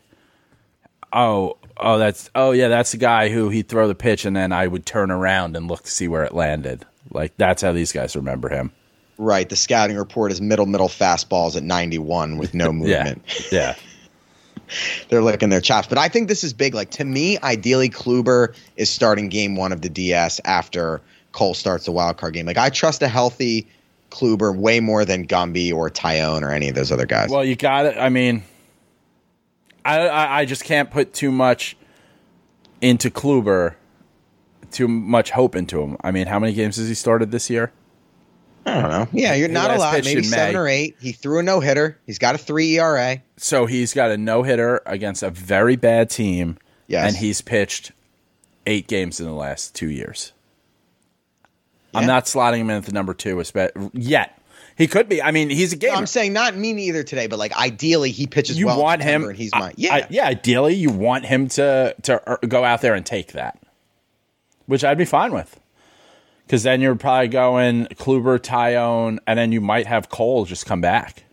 oh oh that's oh yeah that's the guy who he'd throw the pitch and then i would turn around and look to see where it landed like that's how these guys remember him right. The scouting report is middle, middle fastballs at 91 with no [LAUGHS] movement. yeah yeah [LAUGHS] They're licking their chops. But I think this is big. Like to me, ideally, Kluber is starting game one of the DS after Cole starts a wild card game. Like I trust a healthy Kluber way more than Gumby or Taillon or any of those other guys. Well, you got it. I mean, I, I I just can't put too much into Kluber, too much hope into him. I mean, how many games has he started this year? I don't know. Yeah, you're not a lot. Maybe seven May. or eight. He threw a no hitter. He's got a three ERA. So he's got a no hitter against a very bad team, Yes. and he's pitched eight games in the last two years. I'm not slotting him in at the number two yet. He could be. I mean, he's a No. I'm saying not me neither today, but like ideally he pitches you well. want him, and he's my yeah. I- yeah. Ideally, you want him to to er- go out there and take that, which I'd be fine with. Because then you're probably going Kluber, Taillon, and then you might have Cole just come back.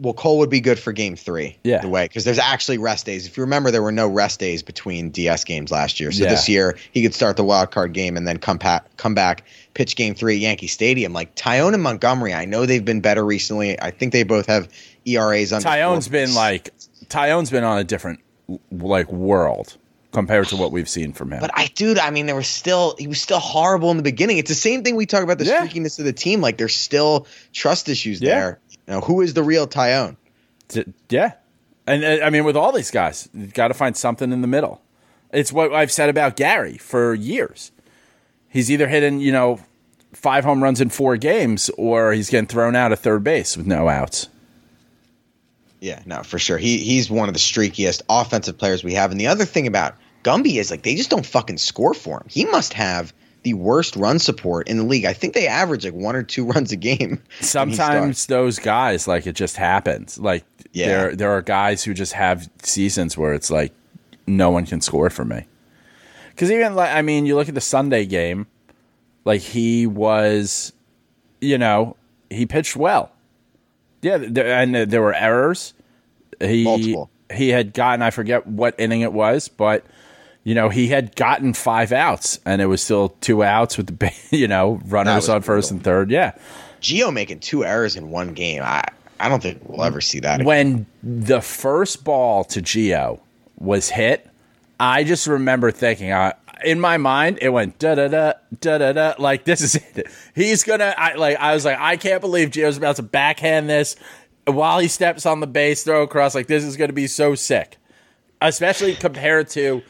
Well, Cole would be good for game three. Yeah. The way because there's actually rest days. If you remember, there were no rest days between DS games last year. So Yeah. this year he could start the wild card game and then come back, come back, pitch game three at Yankee Stadium. Like Taillon and Montgomery, I know they've been better recently. I think they both have ERAs under. Taillon's four. been like Taillon's been on a different like world compared to what we've seen from him. But I, dude, I mean, there was still he was still horrible in the beginning. It's the same thing we talk about the Yeah. streakiness of the team. Like there's still trust issues Yeah. there. Know, who is the real Taillon? Yeah, and uh, I mean with all these guys, you've got to find something in the middle. It's what I've said about Gary for years. He's either hitting you know five home runs in four games, or he's getting thrown out at third base with no outs. Yeah, no, for sure. He he's one of the streakiest offensive players we have. And the other thing about Gumby is like they just don't fucking score for him. He must have the worst run support in the league. I think they average like one or two [LAUGHS] runs a game. Sometimes those guys like it just happens. Like Yeah. there there are guys who just have seasons where it's like no one can score for me. Because even like I mean, you look at the Sunday game, like he was, you know, he pitched well. Yeah, there, and there were errors. He Multiple. he had gotten I forget what inning it was, but you know he had gotten five outs, and it was still two outs with the [LAUGHS] you know runners on first brutal. and third. Yeah, Gio making two errors in one game. I I don't think we'll ever see that. again. when the first ball to Gio was hit, I just remember thinking, uh, in my mind, it went da da da da da da. Like this is it. He's gonna. I like. I was like, I can't believe Gio's about to backhand this while he steps on the base, throw across. Like this is gonna be so sick, especially compared to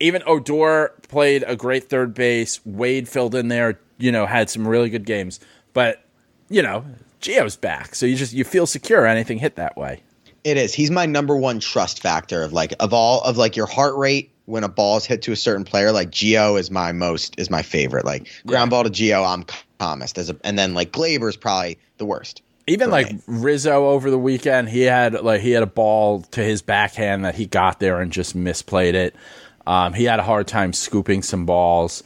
even Odor played a great third base. Wade filled in there. You know, had some really good games, but you know. Gio's back, so you just you feel secure. Anything hit that way. It is. He's my number one trust factor of like of all of like your heart rate when a ball is hit to a certain player. Like Gio is my most is my favorite. Like ground ball to Gio, I'm calmest as a, and then like Gleyber is probably the worst. Even like me. Rizzo over the weekend, he had like he had a ball to his backhand that he got there and just misplayed it. Um, he had a hard time scooping some balls.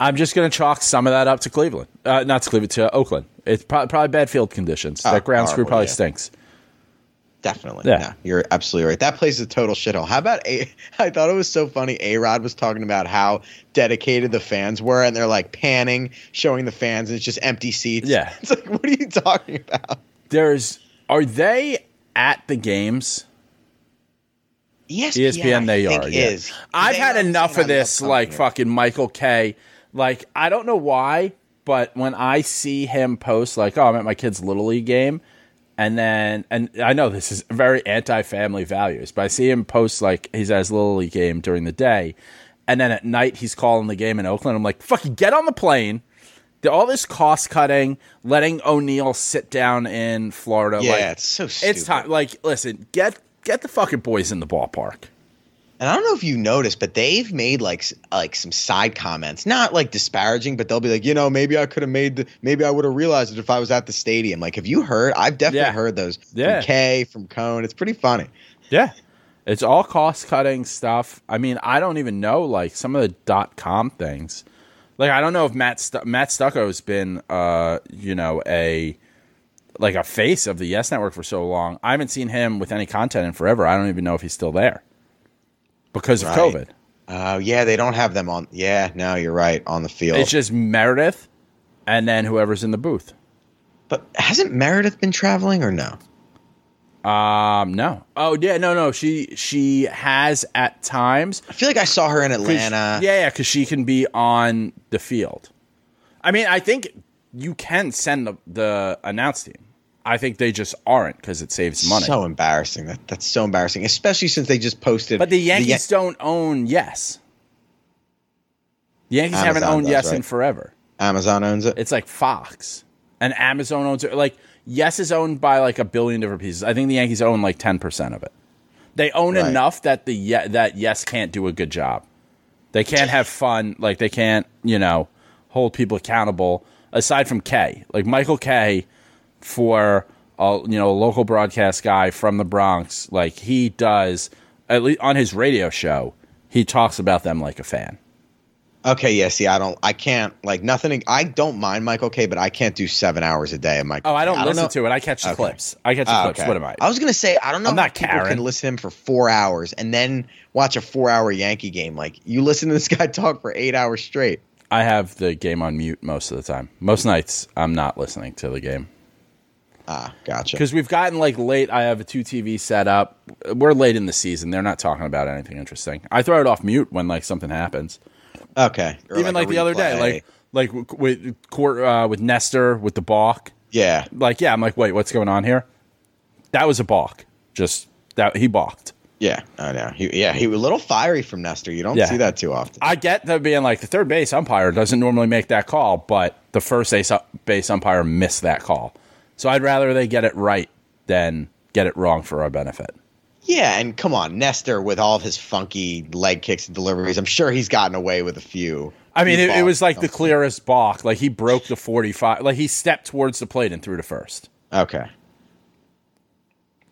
I'm just going to chalk some of that up to Cleveland, uh, not to Cleveland, to Oakland. It's pro- probably bad field conditions. Oh, that ground screw probably yeah. stinks. Definitely. Yeah. Yeah. you're absolutely right. That place is a total shithole. How about A [LAUGHS] I thought it was so funny. A Rod was talking about how dedicated the fans were, and they're like panning, showing the fans, and it's just empty seats. Yeah. [LAUGHS] It's like, what are you talking about? There's are they at the games? ESPN, ESPN, they are. Yeah. Is. I've They had enough of this, like here. fucking Michael Kay. Like I don't know why, but when I see him post, like, "Oh, I'm at my kid's little league game," and then, and I know this is very anti-family values, but I see him post like he's at his little league game during the day, and then at night he's calling the game in Oakland. I'm like, "Fucking get on the plane." All this cost cutting, letting O'Neill sit down in Florida, Yeah, like, it's so stupid. It's time. Like, listen, get get the fucking boys in the ballpark. And I don't know if you noticed, but they've made like like some side comments, not like disparaging, but they'll be like, you know, maybe I could have made the, maybe I would have realized it if I was at the stadium. Like, have you heard? I've definitely Yeah. heard those Yeah. from Kay, from Cone. It's pretty funny. Yeah. It's all cost cutting stuff. I mean, I don't even know like some of the dot com things. Like I don't know if Matt Stu- Matt Stucco's been uh, you know, a like a face of the Yes Network for so long. I haven't seen him with any content in forever. I don't even know if he's still there. Because of Right. COVID. Oh yeah, they don't have them on. Yeah, no, you're right on the field. It's just Meredith and then whoever's in the booth. but hasn't Meredith been traveling or no? Um no. Oh yeah, no no. She she has at times I feel like I saw her in Atlanta. Yeah, yeah, because she can be on the field. I mean, I think you can send the the announce team. I think they just aren't because it saves money. So embarrassing. That that's so embarrassing, especially since they just posted. but the Yankees Yan- don't own Yes. The Yankees haven't owned does, Yes in forever. Amazon owns it. It's like Fox and Amazon owns it. Like Yes is owned by like a billion different pieces. I think the Yankees own like ten percent of it. They own Right. enough that the Ye- that Yes can't do a good job. They can't have fun. Like they can't, you know, hold people accountable. Aside from Kay, like Michael Kay, for a you know a local broadcast guy from the Bronx, like he does at least on his radio show, he talks about them like a fan. Okay, yeah. See, I don't. I can't like nothing. I don't mind Michael Kay, but I can't do seven hours a day of Michael. Oh, I don't Kay. listen know- to it. I catch the Okay. clips. I catch the Ah, clips. okay. What am I? I was gonna say I don't know. I'm not people Karen. can listen to him for four hours and then watch a four-hour Yankee game. Like you listen to this guy [LAUGHS] talk for eight hours straight. I have the game on mute most of the time. Most nights, I'm not listening to the game Ah, gotcha. because we've gotten like late. I have a two TV set up. We're late in the season. They're not talking about anything interesting. I throw it off mute when like something happens. Okay. Or Even like, a the other day, like like with court uh, with Nestor with the balk. yeah, Like yeah, I'm like, wait, what's going on here? That was a balk. Just that he balked. yeah. I know. He, yeah, he was a little fiery from Nestor. You don't Yeah. see that too often. I get them being like the third base umpire doesn't normally make that call, but the first base, base umpire missed that call. So I'd rather they get it right than get it wrong for our benefit. Yeah, and come on, Nestor with all of his funky leg kicks and deliveries. I'm sure he's gotten away with a few. I mean, it, it was like the clearest balk. Like he broke the 45. Like he stepped towards the plate and threw to first. Okay.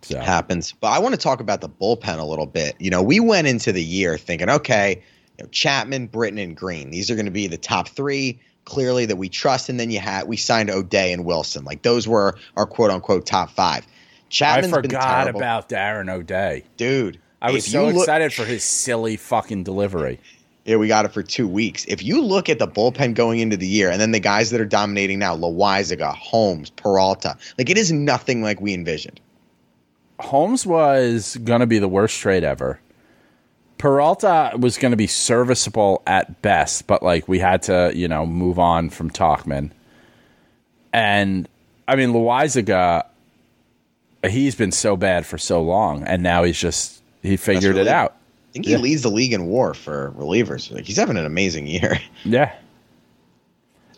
So happens. But I want to talk about the bullpen a little bit. You know, we went into the year thinking, okay, you know, Chapman, Britton, and Green. These are going to be the top three clearly that we trust. And then you had we signed O'Day and Wilson. Like those were our quote unquote top five. I Chapman's been forgot about Darren O'Day. dude. I was so look- excited for his silly fucking delivery. Yeah, we got it for two weeks. If you look at the bullpen going into the year, and then the guys that are dominating now, Loaisiga, Holmes, Peralta, like it is nothing like we envisioned. Holmes was to be the worst trade ever. Peralta was going to be serviceable at best, but like we had to, you know, move on from Tauchman. And I mean, Loaisiga, he's been so bad for so long, and now he's just he figured really- it out. I think he Yeah. leads the league in WAR for relievers. Like he's having an amazing year. [LAUGHS] Yeah.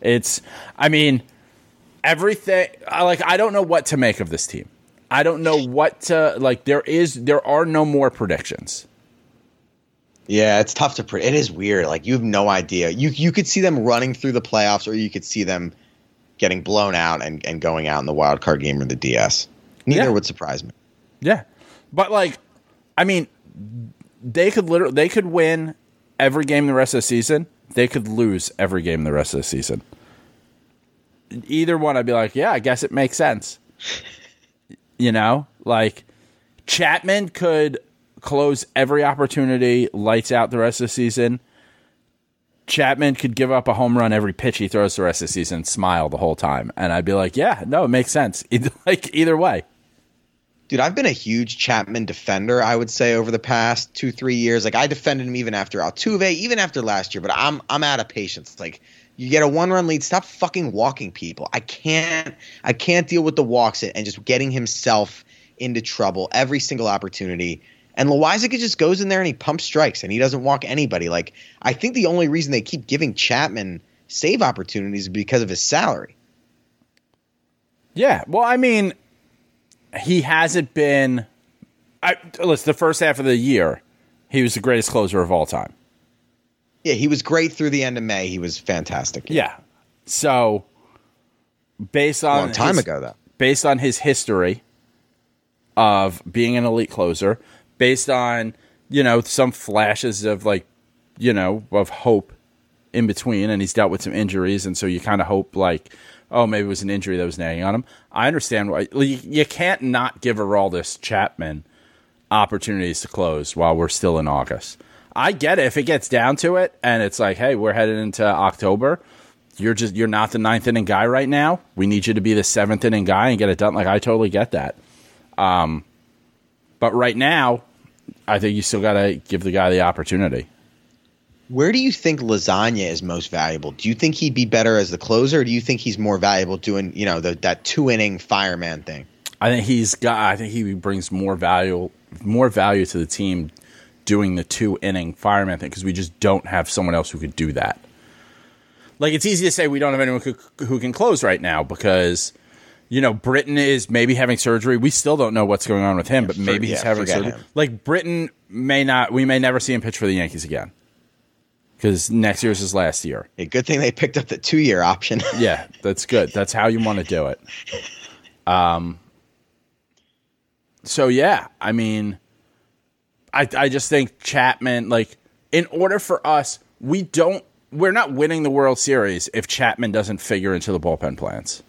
It's I mean everything I like I don't know what to make of this team. I don't know what to like there is there are no more predictions. Yeah, it's tough to predict. It is weird. Like you have no idea. You you could see them running through the playoffs, or you could see them getting blown out and, and going out in the wild card game or the DS. Neither Yeah. would surprise me. Yeah. But like I mean they could literally they could win every game the rest of the season. They could lose every game the rest of the season. Either one I'd be like, yeah, I guess it makes sense. you know? Like Chapman could close every opportunity, lights out the rest of the season. Chapman could give up a home run every pitch he throws the rest of the season, smile the whole time, and I'd be like, "Yeah, no, it makes sense." [LAUGHS] Either, like either way, Dude, I've been a huge Chapman defender, I would say, over the past two, three years. Like I defended him even after Altuve, even after last year, but I'm I'm out of patience. Like you get a one run lead, stop fucking walking people. I can't I can't deal with the walks and just getting himself into trouble every single opportunity. And Loaisiga just goes in there and he pumps strikes and he doesn't walk anybody. Like I think the only reason they keep giving Chapman save opportunities is because of his salary. Yeah, well, I mean, he hasn't been. I listen. The first half of the year, he was the greatest closer of all time. Yeah, he was great through the end of May. He was fantastic. Yeah. So, based on long time his- ago though. based on his history of being an elite closer, based on you know some flashes of like you know of hope in between, and he's dealt with some injuries, and so you kind of hope like, oh, maybe it was an injury that was nagging on him. I understand why you, you can't not give Aroldis Chapman opportunities to close while we're still in August. I get it if it gets down to it, and it's like, hey, we're headed into October. You're just you're not the ninth inning guy right now. We need you to be the seventh inning guy and get it done. Like I totally get that. Um, but right now, I think you still got to give the guy the opportunity. Where do you think Lasagna is most valuable? Do you think he'd be better as the closer, or do you think he's more valuable doing, you know, the, that two inning fireman thing? I think he's got. I think he brings more value, more value to the team doing the two inning fireman thing because we just don't have someone else who could do that. Like it's easy to say we don't have anyone who, who can close right now because you know Britton is maybe having surgery. We still don't know what's going on with him, but maybe he's yeah, having surgery. him. Like Britton may not. We may never see him pitch for the Yankees again because next year's his last year. A good thing they picked up the two year option. [LAUGHS] Yeah, that's good. That's how you want to do it. Um. So yeah, I mean, I I just think Chapman like in order for us, we don't we're not winning the World Series if Chapman doesn't figure into the bullpen plans.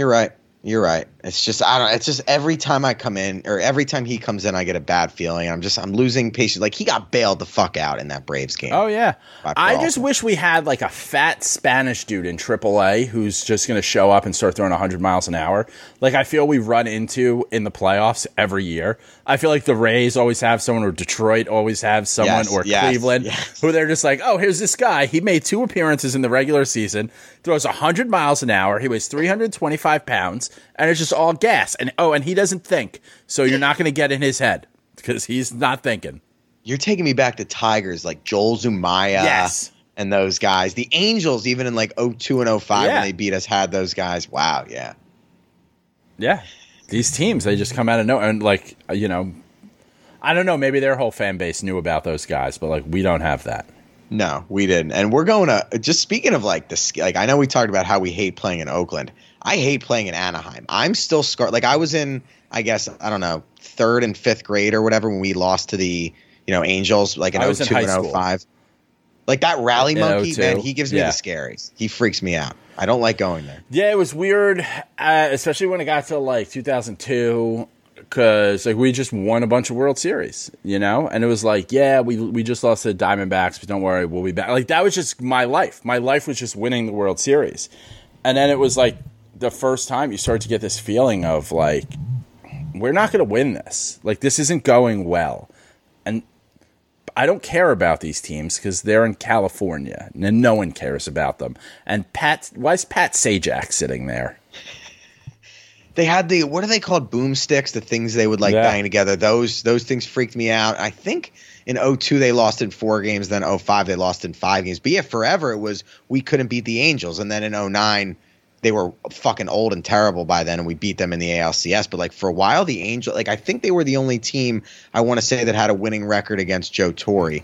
You're right. You're right. It's just I don't. It's just every time I come in, or every time he comes in, I get a bad feeling. I'm just I'm losing patience. Like he got bailed the fuck out in that Braves game. Oh yeah, I just wish we had like a fat Spanish dude in AAA who's just going to show up and start throwing 100 miles an hour. Like I feel we run into in the playoffs every year. I feel like the Rays always have someone, or Detroit always have someone, Yes, or yes, Cleveland, yes. who they're just like, oh, here's this guy. He made two appearances in the regular season, throws 100 miles an hour. He weighs 325 pounds, and it's just all gas. And oh, and he doesn't think, so you're not going to get in his head because he's not thinking. You're taking me back to Tigers like Joel Zumaya. Yes. And those guys. The Angels, even in like 02 and 05 Yeah. when they beat us, had those guys. Wow. Yeah. Yeah, these teams they just come out of nowhere and like you know, I don't know. Maybe their whole fan base knew about those guys, but like we don't have that. No, we didn't. And we're going to just speaking of like this. Like I know we talked about how we hate playing in Oakland. I hate playing in Anaheim. I'm still scarred. Like I was in, I guess I don't know, third and fifth grade or whatever when we lost to the you know Angels like in I was in 02 high and school. 05. Like that rally In monkey, 02, man, he gives me yeah. the scaries. He freaks me out. I don't like going there. Yeah, it was weird, uh, especially when it got to like 2002, because like we just won a bunch of World Series, you know, and it was like, yeah, we we just lost to the Diamondbacks, but don't worry, we'll be back. Like that was just my life. My life was just winning the World Series, and then it was like the first time you start to get this feeling of like we're not going to win this. Like this isn't going well, and I don't care about these teams because they're in California and no one cares about them. And Pat, why is Pat Sajak sitting there? They had the what are they called? Boomsticks, the things they would like Yeah. bang together. Those those things freaked me out. I think in 02 they lost in four games, then 05 they lost in five games. But yeah, forever it was we couldn't beat the Angels, and then in 09 they were fucking old and terrible by then, and we beat them in the ALCS. But like for a while, the Angel, like I think they were the only team I want to say that had a winning record against Joe Torre.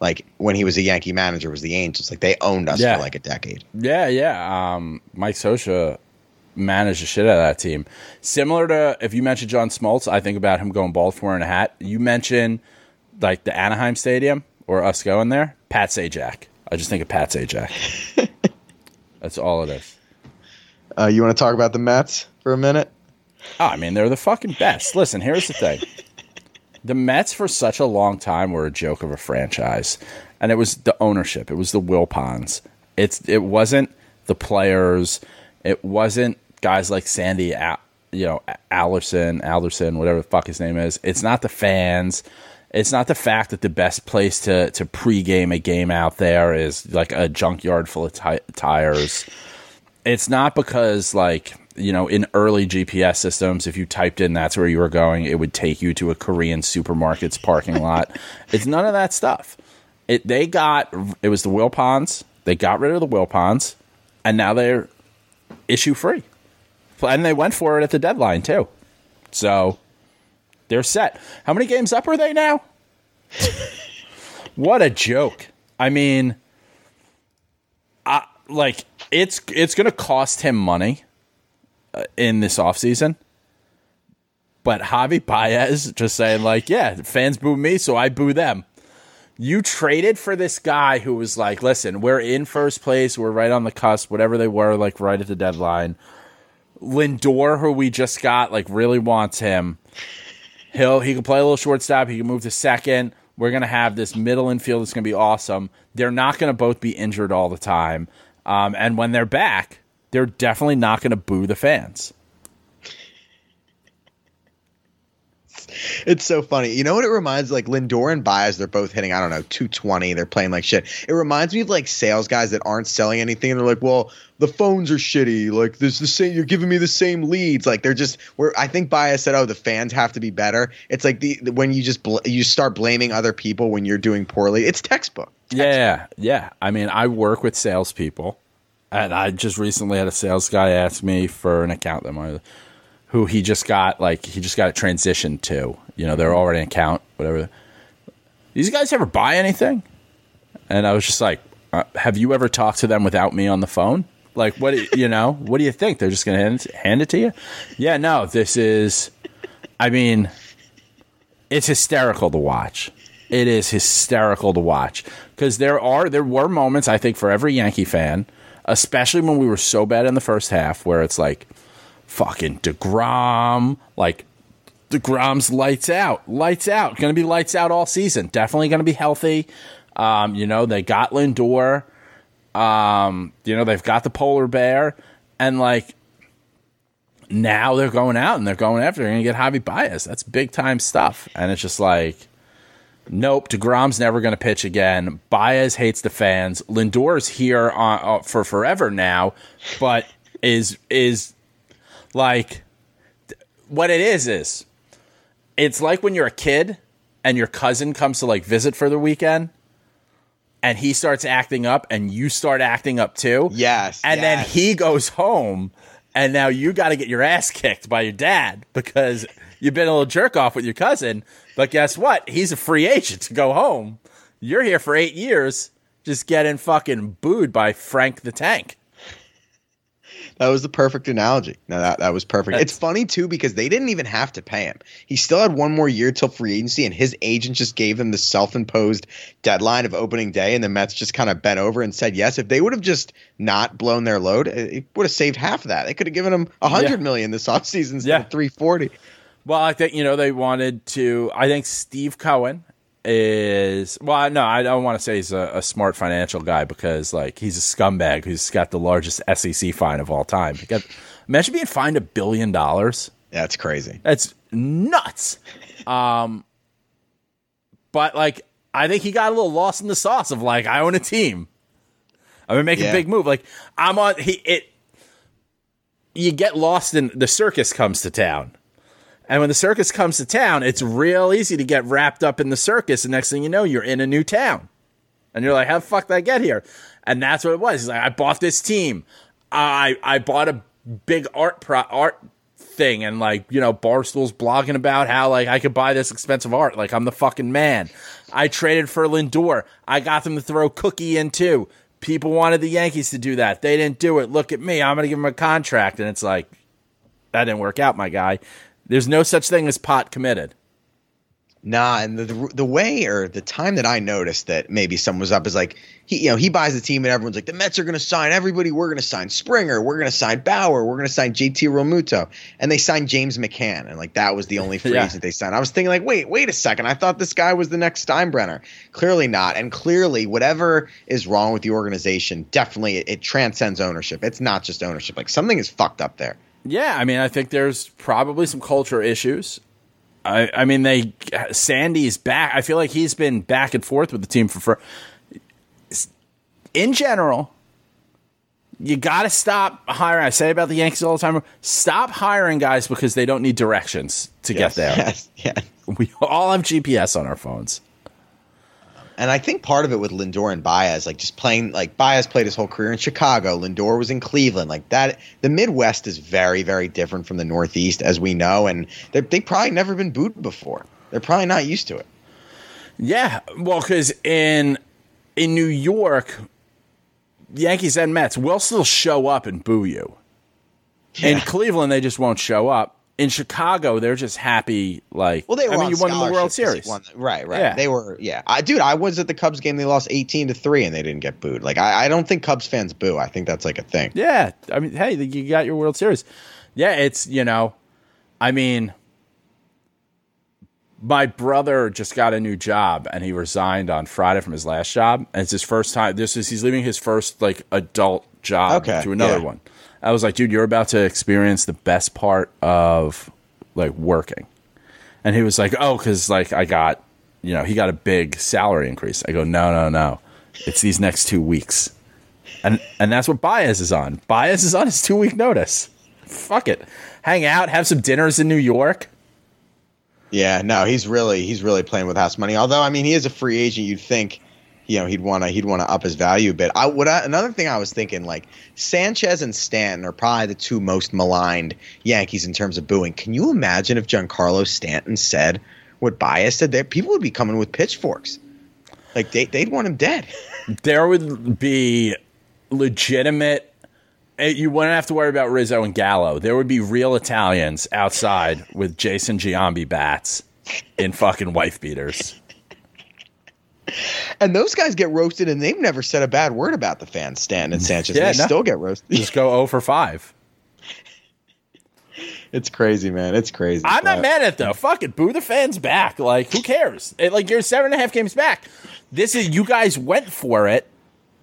Like when he was a Yankee manager, was the Angels. Like they owned us Yeah. for like a decade. Yeah, yeah. Um, Mike Scioscia managed the shit out of that team. Similar to if you mentioned John Smoltz, I think about him going bald for in a hat. You mentioned like the Anaheim Stadium or us going there. Pat Sajak. I just think of Pat Sajak. [LAUGHS] That's all it is. Uh, you want to talk about the Mets for a minute? Oh, I mean, they're the fucking best. Listen, here's the thing. The Mets for such a long time were a joke of a franchise. And it was the ownership. It was the Wilpons. It's it wasn't the players. It wasn't guys like Sandy you know, Alderson, Alderson, whatever the fuck his name is. It's not the fans. It's not the fact that the best place to to pregame a game out there is like a junkyard full of ti- tires it's not because like you know in early gps systems if you typed in that's where you were going it would take you to a korean supermarket's parking [LAUGHS] lot. It's none of that stuff. It they got it was the wilpons they got rid of the wilpons and now they're issue free. And they went for it at the deadline too. So they're set. How many games up are they now? [LAUGHS] What a joke. I mean I, like it's it's going to cost him money uh, in this offseason. But Javi Baez just saying like, yeah, fans boo me, so I boo them. You traded for this guy who was like, listen, we're in first place, we're right on the cusp, whatever they were, like right at the deadline. Lindor, who we just got, like really wants him. He'll he can play a little shortstop. He can move to second. We're gonna have this middle infield that's gonna be awesome. They're not gonna both be injured all the time, um, and when they're back, they're definitely not gonna boo the fans. [LAUGHS] It's so funny. You know what it reminds like Lindor and Baez, they're both hitting, I don't know, 220. They're playing like shit. It reminds me of like sales guys that aren't selling anything and they're like, well, the phones are shitty. Like this the same you're giving me the same leads. Like they're just where I think Baez said, "Oh, the fans have to be better." It's like the when you just bl- you start blaming other people when you're doing poorly. It's textbook. Yeah, yeah. I mean, I work with salespeople, and I just recently had a sales guy ask me for an account that my who he just got like he just got it transitioned to. You know, they're already an account, whatever. These guys ever buy anything? And I was just like, uh, "Have you ever talked to them without me on the phone?" Like, what you know? [LAUGHS] What do you think? They're just going to hand, hand it to you? Yeah, no. This is, I mean, it's hysterical to watch. It is hysterical to watch because there are there were moments I think for every Yankee fan, especially when we were so bad in the first half, where it's like fucking Degrom, like Degrom's lights out, lights out, going to be lights out all season. Definitely going to be healthy. Um, you know they got Lindor. Um, you know they've got the polar bear, and like now they're going out and they're going after. They're going to get Javi Baez. That's big time stuff. And it's just like, nope. Degrom's never going to pitch again. Baez hates the fans. Lindor's here on, uh, for forever now, but is is like what it is is it's like when you're a kid and your cousin comes to like visit for the weekend. And he starts acting up, and you start acting up too. Yes, And then he goes home, and now you got to get your ass kicked by your dad [LAUGHS] because you've been a little jerk off with your cousin. But guess what? He's a free agent to go home. You're here for eight years, just getting fucking booed by Frank the Tank. That was the perfect analogy. No, that, that was perfect. That's- it's funny too because they didn't even have to pay him. He still had one more year till free agency, and his agent just gave him the self-imposed deadline of opening day, and the Mets just kind of bent over and said yes. If they would have just not blown their load, it it would have saved half of that. They could have given him a hundred Yeah. million this offseason instead Yeah. of three forty. Well, I think you know they wanted to. I think Steve Cohen is well. No, I don't want to say he's a, a smart financial guy because like he's a scumbag who's got the largest SEC fine of all time. Got, imagine being fined a billion dollars. That's crazy. That's nuts. Um, but like, I think he got a little lost in the sauce of like, I own a team. I'm gonna make Yeah. a big move. Like, I'm on. He it. You get lost in the circus comes to town, and when the circus comes to town, it's real easy to get wrapped up in the circus. And next thing you know, you're in a new town, and you're like, "How the fuck did I get here?" And that's what it was. He's like, "I bought this team. I I bought a big art pro art thing and like you know barstool's blogging about how like i could buy this expensive art. Like i'm the fucking man. I traded for lindor. I got them to throw cookie in too. People wanted the yankees to do that. They didn't do it. Look at me. I'm gonna give them a contract. And it's like that didn't work out my guy there's no such thing as pot committed Nah, and the, the the way or the time that I noticed that maybe someone was up is like he you know he buys the team and everyone's like the Mets are going to sign everybody. We're going to sign Springer. We're going to sign Bauer. We're going to sign JT Realmuto, and they signed James McCann, and like that was the only [LAUGHS] free Yeah. agent they signed. I was thinking like wait wait a second, I thought this guy was the next Steinbrenner. Clearly not, and clearly whatever is wrong with the organization, definitely it, it transcends ownership. It's not just ownership. Like something is fucked up there. Yeah, I mean, I think there's probably some culture issues. I, I mean, they Sandy's back. I feel like he's been back and forth with the team for. for in general, you got to stop hiring. I say about the Yankees all the time. Stop hiring guys because they don't need directions to Yes, get there. Yes, [LAUGHS] yes. We all have GPS on our phones. And I think part of it with Lindor and Baez, like just playing, like Baez played his whole career in Chicago. Lindor was in Cleveland. Like that, the Midwest is very, very different from the Northeast, as we know. And they they probably never been booed before. They're probably not used to it. Yeah, well, because in in New York, Yankees and Mets will still show up and boo you. In Cleveland, they just won't show up. In Chicago, they're just happy. Like, Well, they were I mean, you won the World scholarship 'cause they Series. won right, right. Yeah. They were, yeah. I, dude, I was at the Cubs game. They lost eighteen to three, and they didn't get booed. Like, I, I don't think Cubs fans boo. I think that's like a thing. Yeah, I mean, hey, you got your World Series. Yeah, it's you know, I mean, my brother just got a new job and he resigned on Friday from his last job, and it's his first time. This is he's leaving his first like adult job Okay, to another yeah. one. I was like, dude, you're about to experience the best part of like working. And he was like, "Oh, because like I got, you know, he got a big salary increase." I go, "No, no, no, it's these next two weeks," and and that's what Baez is on. Baez is on his two week notice. Fuck it, hang out, have some dinners in New York. Yeah, no, he's really he's really playing with house money. Although I mean, he is a free agent. You'd think, you know, he'd want to he'd want to up his value a bit. I would another thing I was thinking like Sanchez and Stanton are probably the two most maligned Yankees in terms of booing. Can you imagine if Giancarlo Stanton said what Baez said? There, people would be coming with pitchforks. Like they they'd want him dead. [LAUGHS] There would be legitimate. eh, You wouldn't have to worry about Rizzo and Gallo. There would be real Italians outside with Jason Giambi bats in fucking wife beaters. [LAUGHS] And those guys get roasted, and they've never said a bad word about the fans, Stanton and [LAUGHS] Sanchez. Yeah, they no. still get roasted. Just go 0 for 5. [LAUGHS] It's crazy, man. It's crazy. I'm not uh, mad at it though. Fuck it, boo the fans back. Like, who cares? It- like, you're seven and a half games back. This is you guys went for it,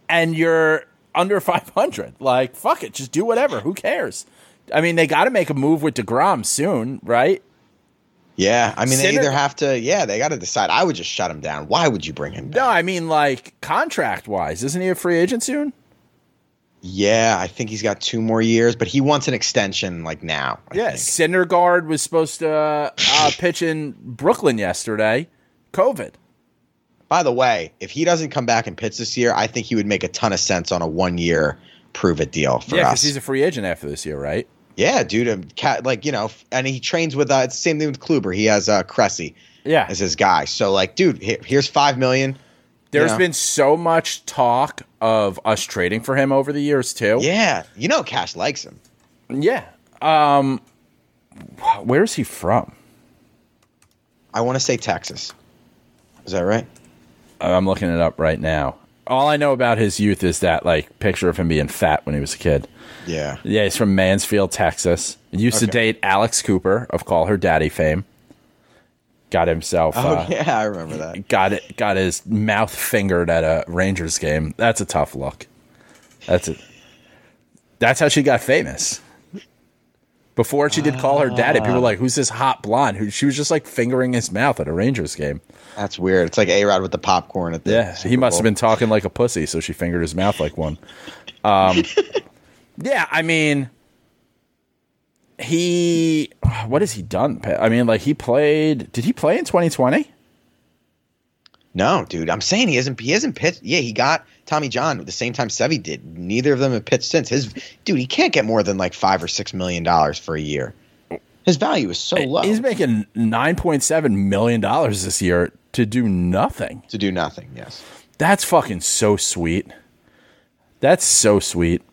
and you're under 500. Like, fuck it, just do whatever. Who cares? I mean, they got to make a move with Degrom soon, right? Yeah, I mean, they either have to. Yeah, they got to decide. I would just shut him down. Why would you bring him? Back? No, I mean like contract wise, isn't he a free agent soon? Yeah, I think he's got two more years, but he wants an extension like now. I Yeah, think. Syndergaard was supposed to uh, uh, [LAUGHS] pitch in Brooklyn yesterday. COVID. By the way, if he doesn't come back and pitch this year, I think he would make a ton of sense on a one-year prove-it deal for Yeah, us. he's a free agent after this year, right? Yeah, dude. um, like you know, and he trains with. Uh, it's the same thing with Kluber. He has uh, Cressey Yeah. as his guy. So like, dude, he- here's five million. There's Yeah. been so much talk of us trading for him over the years too. Yeah, you know, Cash likes him. Yeah. Um, where's he from? I want to say Texas. Is that right? I'm looking it up right now. All I know about his youth is that like picture of him being fat when he was a kid. Yeah. Yeah, he's from Mansfield, Texas. He used to date Alex Cooper of Call Her Daddy fame. Got himself. Oh uh, yeah, I remember that. got it got his mouth fingered at a Rangers game. That's a tough look. That's it. That's how she got famous. Before she did call her daddy, people were like, "Who's this hot blonde?" Who she was just like fingering his mouth at a Rangers game. That's weird. It's like A Rod with the popcorn at the. Yeah, Super he must Bowl. have been talking like a pussy, so she fingered his mouth like one. Um, [LAUGHS] yeah, I mean, he. What has he done? I mean, like he played. Did he play in 2020? No, dude. I'm saying he hasn't. He hasn't pitched. Yeah, he got Tommy John at the same time Sevy did. Neither of them have pitched since. His dude, he can't get more than like five or six million dollars for a year. His value is so low He's making 9.7 million dollars this year to do nothing. to do nothing. Yes. That's fucking so sweet. That's so sweet.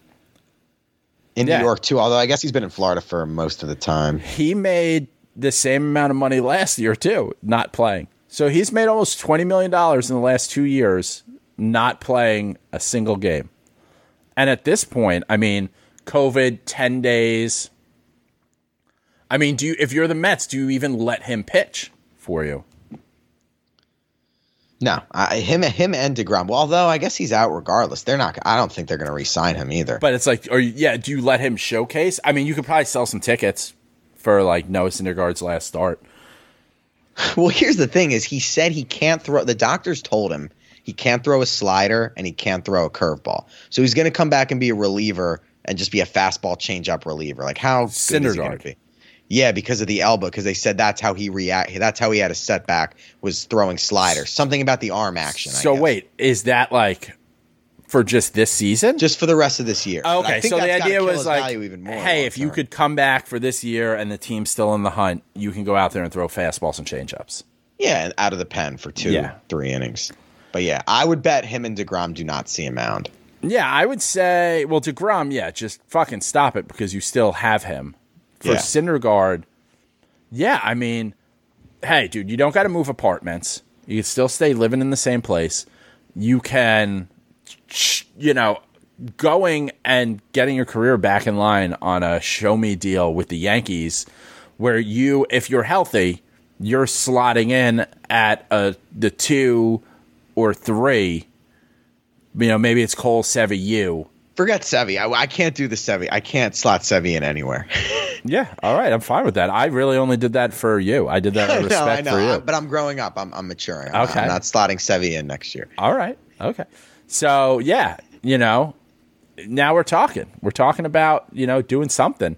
In Yeah. New York too. Although I guess he's been in Florida for most of the time. He made the same amount of money last year too, not playing. So he's made almost 20 million dollars in the last 2 years not playing a single game. And at this point, I mean, COVID 10 days. I mean, do you if you're the Mets, do you even let him pitch for you? No, I, him, him, and Degrom. Well, although I guess he's out regardless. They're not. I don't think they're going to re-sign him either. But it's like, or yeah, do you let him showcase? I mean, you could probably sell some tickets for like Noah Syndergaard's last start. [LAUGHS] Well, here's the thing: is he said he can't throw. The doctors told him he can't throw a slider and he can't throw a curveball. So he's going to come back and be a reliever and just be a fastball changeup reliever. Like how good is he going to be? Yeah, because of the elbow. Because they said that's how he react. That's how he had a setback was throwing sliders. Something about the arm action. I So guess. wait, is that like for just this season? just for the rest of this year. I okay, think so the idea was like, value even more hey, if you could come back for this year and the team's still in the hunt, you can go out there and throw fastballs and changeups. yeah, and out of the pen for two, Yeah. three innings. But yeah, I would bet him and Degrom do not see a mound. Yeah, I would say, well, Degrom, yeah, just fucking stop it because you still have him. For Yeah. Syndergaard, yeah, I mean, hey, dude, you don't got to move apartments. You can still stay living in the same place. You can, you know, going and getting your career back in line on a show me deal with the Yankees, where you, if you're healthy, you're slotting in at a the two or three. You know, maybe it's Cole Sevy you. Forget Sevy. I, I can't do the Sevy. I can't slot Sevy in anywhere. [LAUGHS] Yeah, all right, I'm fine with that. I really only did that for you. I did that [LAUGHS] out of no, I respect know, for I- you. but I'm growing up. I'm, I'm maturing. I'm, Okay. I'm not slotting Sevilla in next year. All right. Okay. So yeah, you know, now we're talking. We're talking about you know doing something.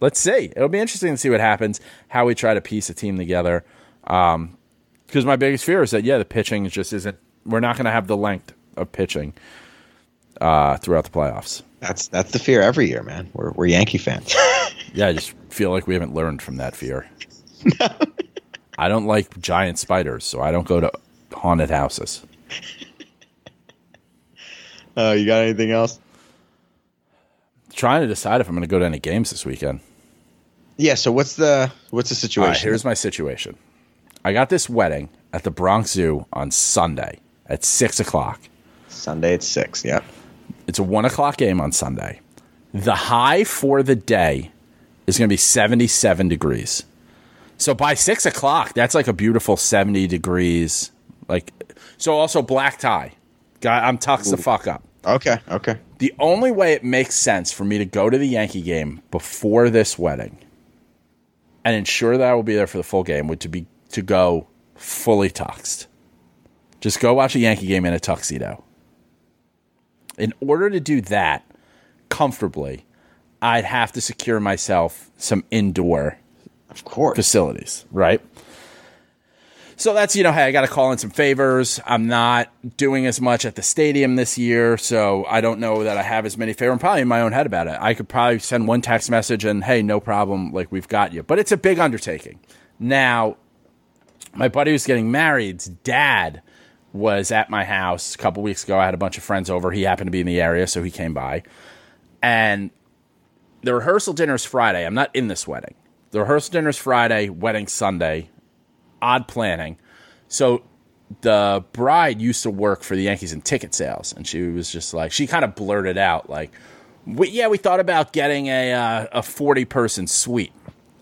Let's see. It'll be interesting to see what happens. How we try to piece a team together. Um, because my biggest fear is that yeah, the pitching just isn't. We're not going to have the length of pitching uh, throughout the playoffs. That's that's the fear every year, man. We're we're Yankee fans. [LAUGHS] Yeah, I just feel like we haven't learned from that fear. [LAUGHS] no. I don't like giant spiders, so I don't go to haunted houses. Uh, you got anything else? Trying to decide if I'm going to go to any games this weekend. Yeah. So what's the what's the situation? right, here's my situation. I got this wedding at the Bronx Zoo on Sunday at six o'clock. Sunday at six. Yep. It's a one o'clock game on Sunday. The high for the day is going to be 77 degrees. So by six o'clock, that's like a beautiful 70 degrees. Like, so also black tie. Guy, I'm tucks the fuck up. Okay. Okay. The only way it makes sense for me to go to the Yankee game before this wedding and ensure that I will be there for the full game would to be to go fully tuxed. Just go watch a Yankee game in a tuxedo. In order to do that comfortably, I'd have to secure myself some indoor Of course. facilities, right? So that's, you know, hey, I got to call in some favors. I'm not doing as much at the stadium this year, so I don't know that I have as many favors. I'm probably in my own head about it. I could probably send one text message and, hey, no problem, like we've got you. But it's a big undertaking. Now, my buddy who's getting married's dad was at my house a couple weeks ago. I had a bunch of friends over. He happened to be in the area, so he came by. And the rehearsal dinner is Friday. I'm not in this wedding. The rehearsal dinner is Friday, wedding Sunday. Odd planning. So the bride used to work for the Yankees in ticket sales, and she was just like, she kind of blurted out like, we, "Yeah, we thought about getting a uh, a forty person suite,"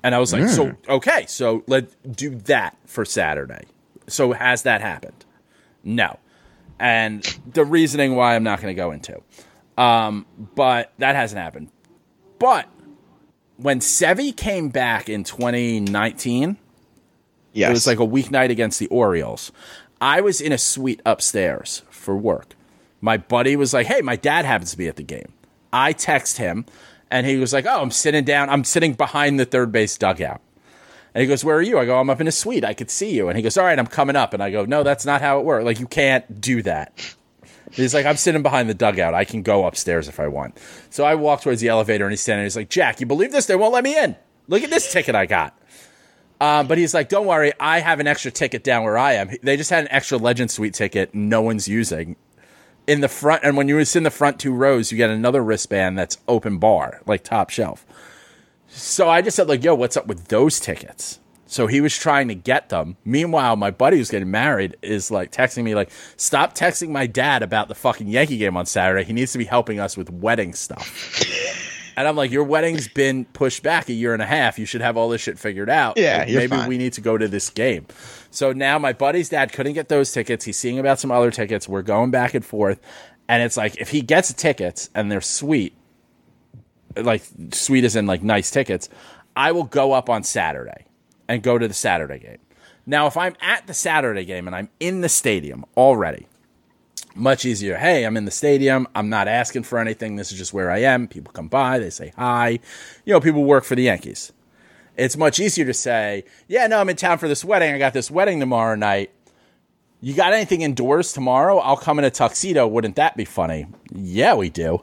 and I was like, "So okay, so let's do that for Saturday." So has that happened? No, and the reasoning why I'm not going to go into, um, but that hasn't happened. But when Sevy came back in 2019, yes. it was like a weeknight against the Orioles. I was in a suite upstairs for work. My buddy was like, "Hey, my dad happens to be at the game." I text him, and he was like, "Oh, I'm sitting down. I'm sitting behind the third base dugout." And he goes, "Where are you?" I go, "I'm up in a suite. I could see you." And he goes, "All right, I'm coming up." And I go, "No, that's not how it works. Like you can't do that." He's like, "I'm sitting behind the dugout. I can go upstairs if I want." So I walk towards the elevator, and he's standing. He's like, "Jack, you believe this? They won't let me in. Look at this ticket I got." Um, but he's like, "Don't worry, I have an extra ticket down where I am." They just had an extra Legend Suite ticket no one's using in the front. And when you sit in the front two rows, you get another wristband that's open bar, like top shelf. So I just said, like, "Yo, what's up with those tickets?" So he was trying to get them. Meanwhile, my buddy who's getting married is like texting me, like, "Stop texting my dad about the fucking Yankee game on Saturday. He needs to be helping us with wedding stuff." And I'm like, your wedding's been pushed back a year and a half. You should have all this shit figured out. Yeah, Like, maybe fine. we need to go to this game. So now my buddy's dad couldn't get those tickets. He's seeing about some other tickets. We're going back and forth. And it's like, if he gets tickets and they're sweet, like sweet as in like nice tickets, I will go up on Saturday and go to the Saturday game. Now, if I'm at the Saturday game and I'm in the stadium already, much easier. Hey, I'm in the stadium. I'm not asking for anything. This is just where I am. People come by, they say hi. You know, people work for the Yankees. It's much easier to say, yeah, no, I'm in town for this wedding. I got this wedding tomorrow night. You got anything indoors tomorrow? I'll come in a tuxedo. Wouldn't that be funny? Yeah, we do.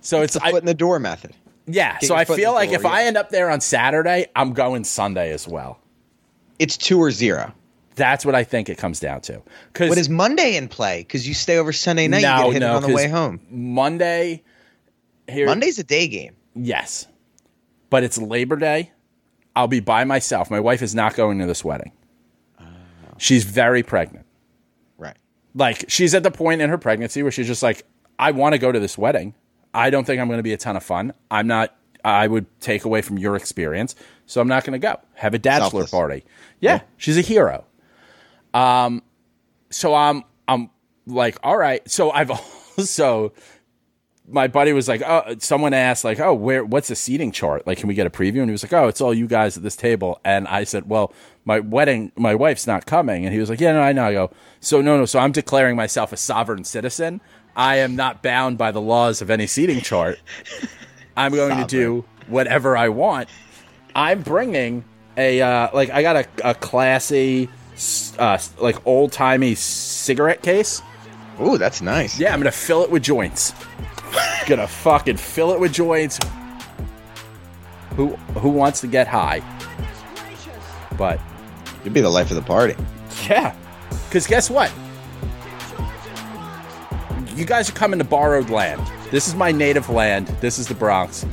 So it's, the I, foot in the door method. yeah. Get So I feel like door, if I end up there on Saturday, I'm going Sunday as well. It's two or zero. That's what I think it comes down to. Because What is Monday in play? Because you stay over Sunday night, No, you get hit no, on the way home. Monday. Here, Monday's a day game. Yes. But it's Labor Day. I'll be by myself. My wife is not going to this wedding. Oh. She's very pregnant. Right. Like, she's at the point in her pregnancy where she's just like, I want to go to this wedding. I don't think I'm going to be a ton of fun. I'm not, I would take away from your experience. So I'm not going to go. Have a bachelor party. Yeah, she's a hero. Um, so I'm, I'm like, all right. So I've [LAUGHS] also, my buddy was like, "Oh, someone asked like, oh, where? What's the seating chart? Like, can we get a preview?" And he was like, "Oh, it's all you guys at this table." And I said, "Well, my wedding, my wife's not coming." And he was like, "Yeah, no, I know." I go, "So no, no. So I'm declaring myself a sovereign citizen. I am not bound by the laws of any seating chart. I'm going to do whatever I want. I'm bringing a uh, like I got a, a classy, uh, like old timey cigarette case." Ooh, that's nice. Yeah, I'm gonna fill it with joints. gonna fucking fill it with joints. Who who wants to get high? But You'd be the life of the party. yeah, because guess what? You guys are coming to borrowed land. This is my native land. This is the Bronx.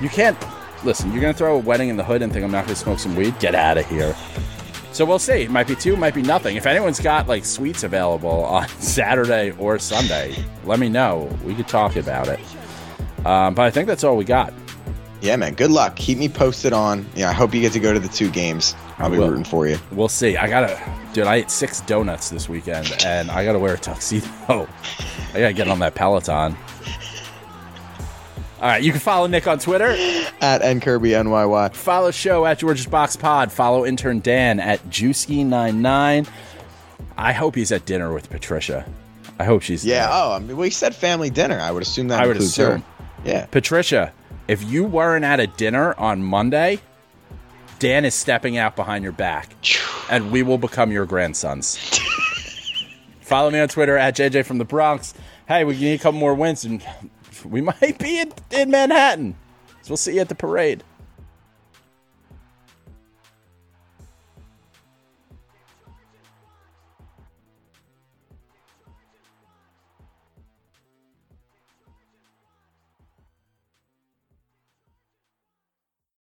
You can't listen. You're gonna throw a wedding in the hood and think I'm not gonna smoke some weed. Get out of here. So we'll see. It might be two, might be nothing. If anyone's got like suites available [LAUGHS] on Saturday or Sunday, let me know. We could talk about it. Um, but I think that's all we got. Yeah, man. Good luck. Keep me posted on. Yeah, I hope you get to go to the two games. I'll be will. rooting for you. We'll see. I gotta, dude. I ate six donuts this weekend, and I gotta wear a tuxedo. [LAUGHS] I gotta get on that Peloton. All right, you can follow Nick on Twitter. At N Kirby NYY. Follow show at George's Box Pod. Follow intern Dan at Juicy99. I hope he's at dinner with Patricia. I hope she's Yeah. there. Oh, I mean, we said family dinner. I would assume that I would assume. her. Yeah. Patricia, if you weren't at a dinner on Monday, Dan is stepping out behind your back, [SIGHS] and we will become your grandsons. [LAUGHS] Follow me on Twitter at JJ from the Bronx. Hey, we need a couple more wins, and we might be in, in Manhattan. So we'll see you at the parade.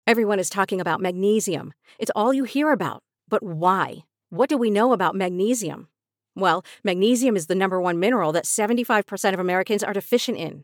Everyone is talking about magnesium. It's all you hear about. But why? What do we know about magnesium? Well, magnesium is the number one mineral that 75% of Americans are deficient in.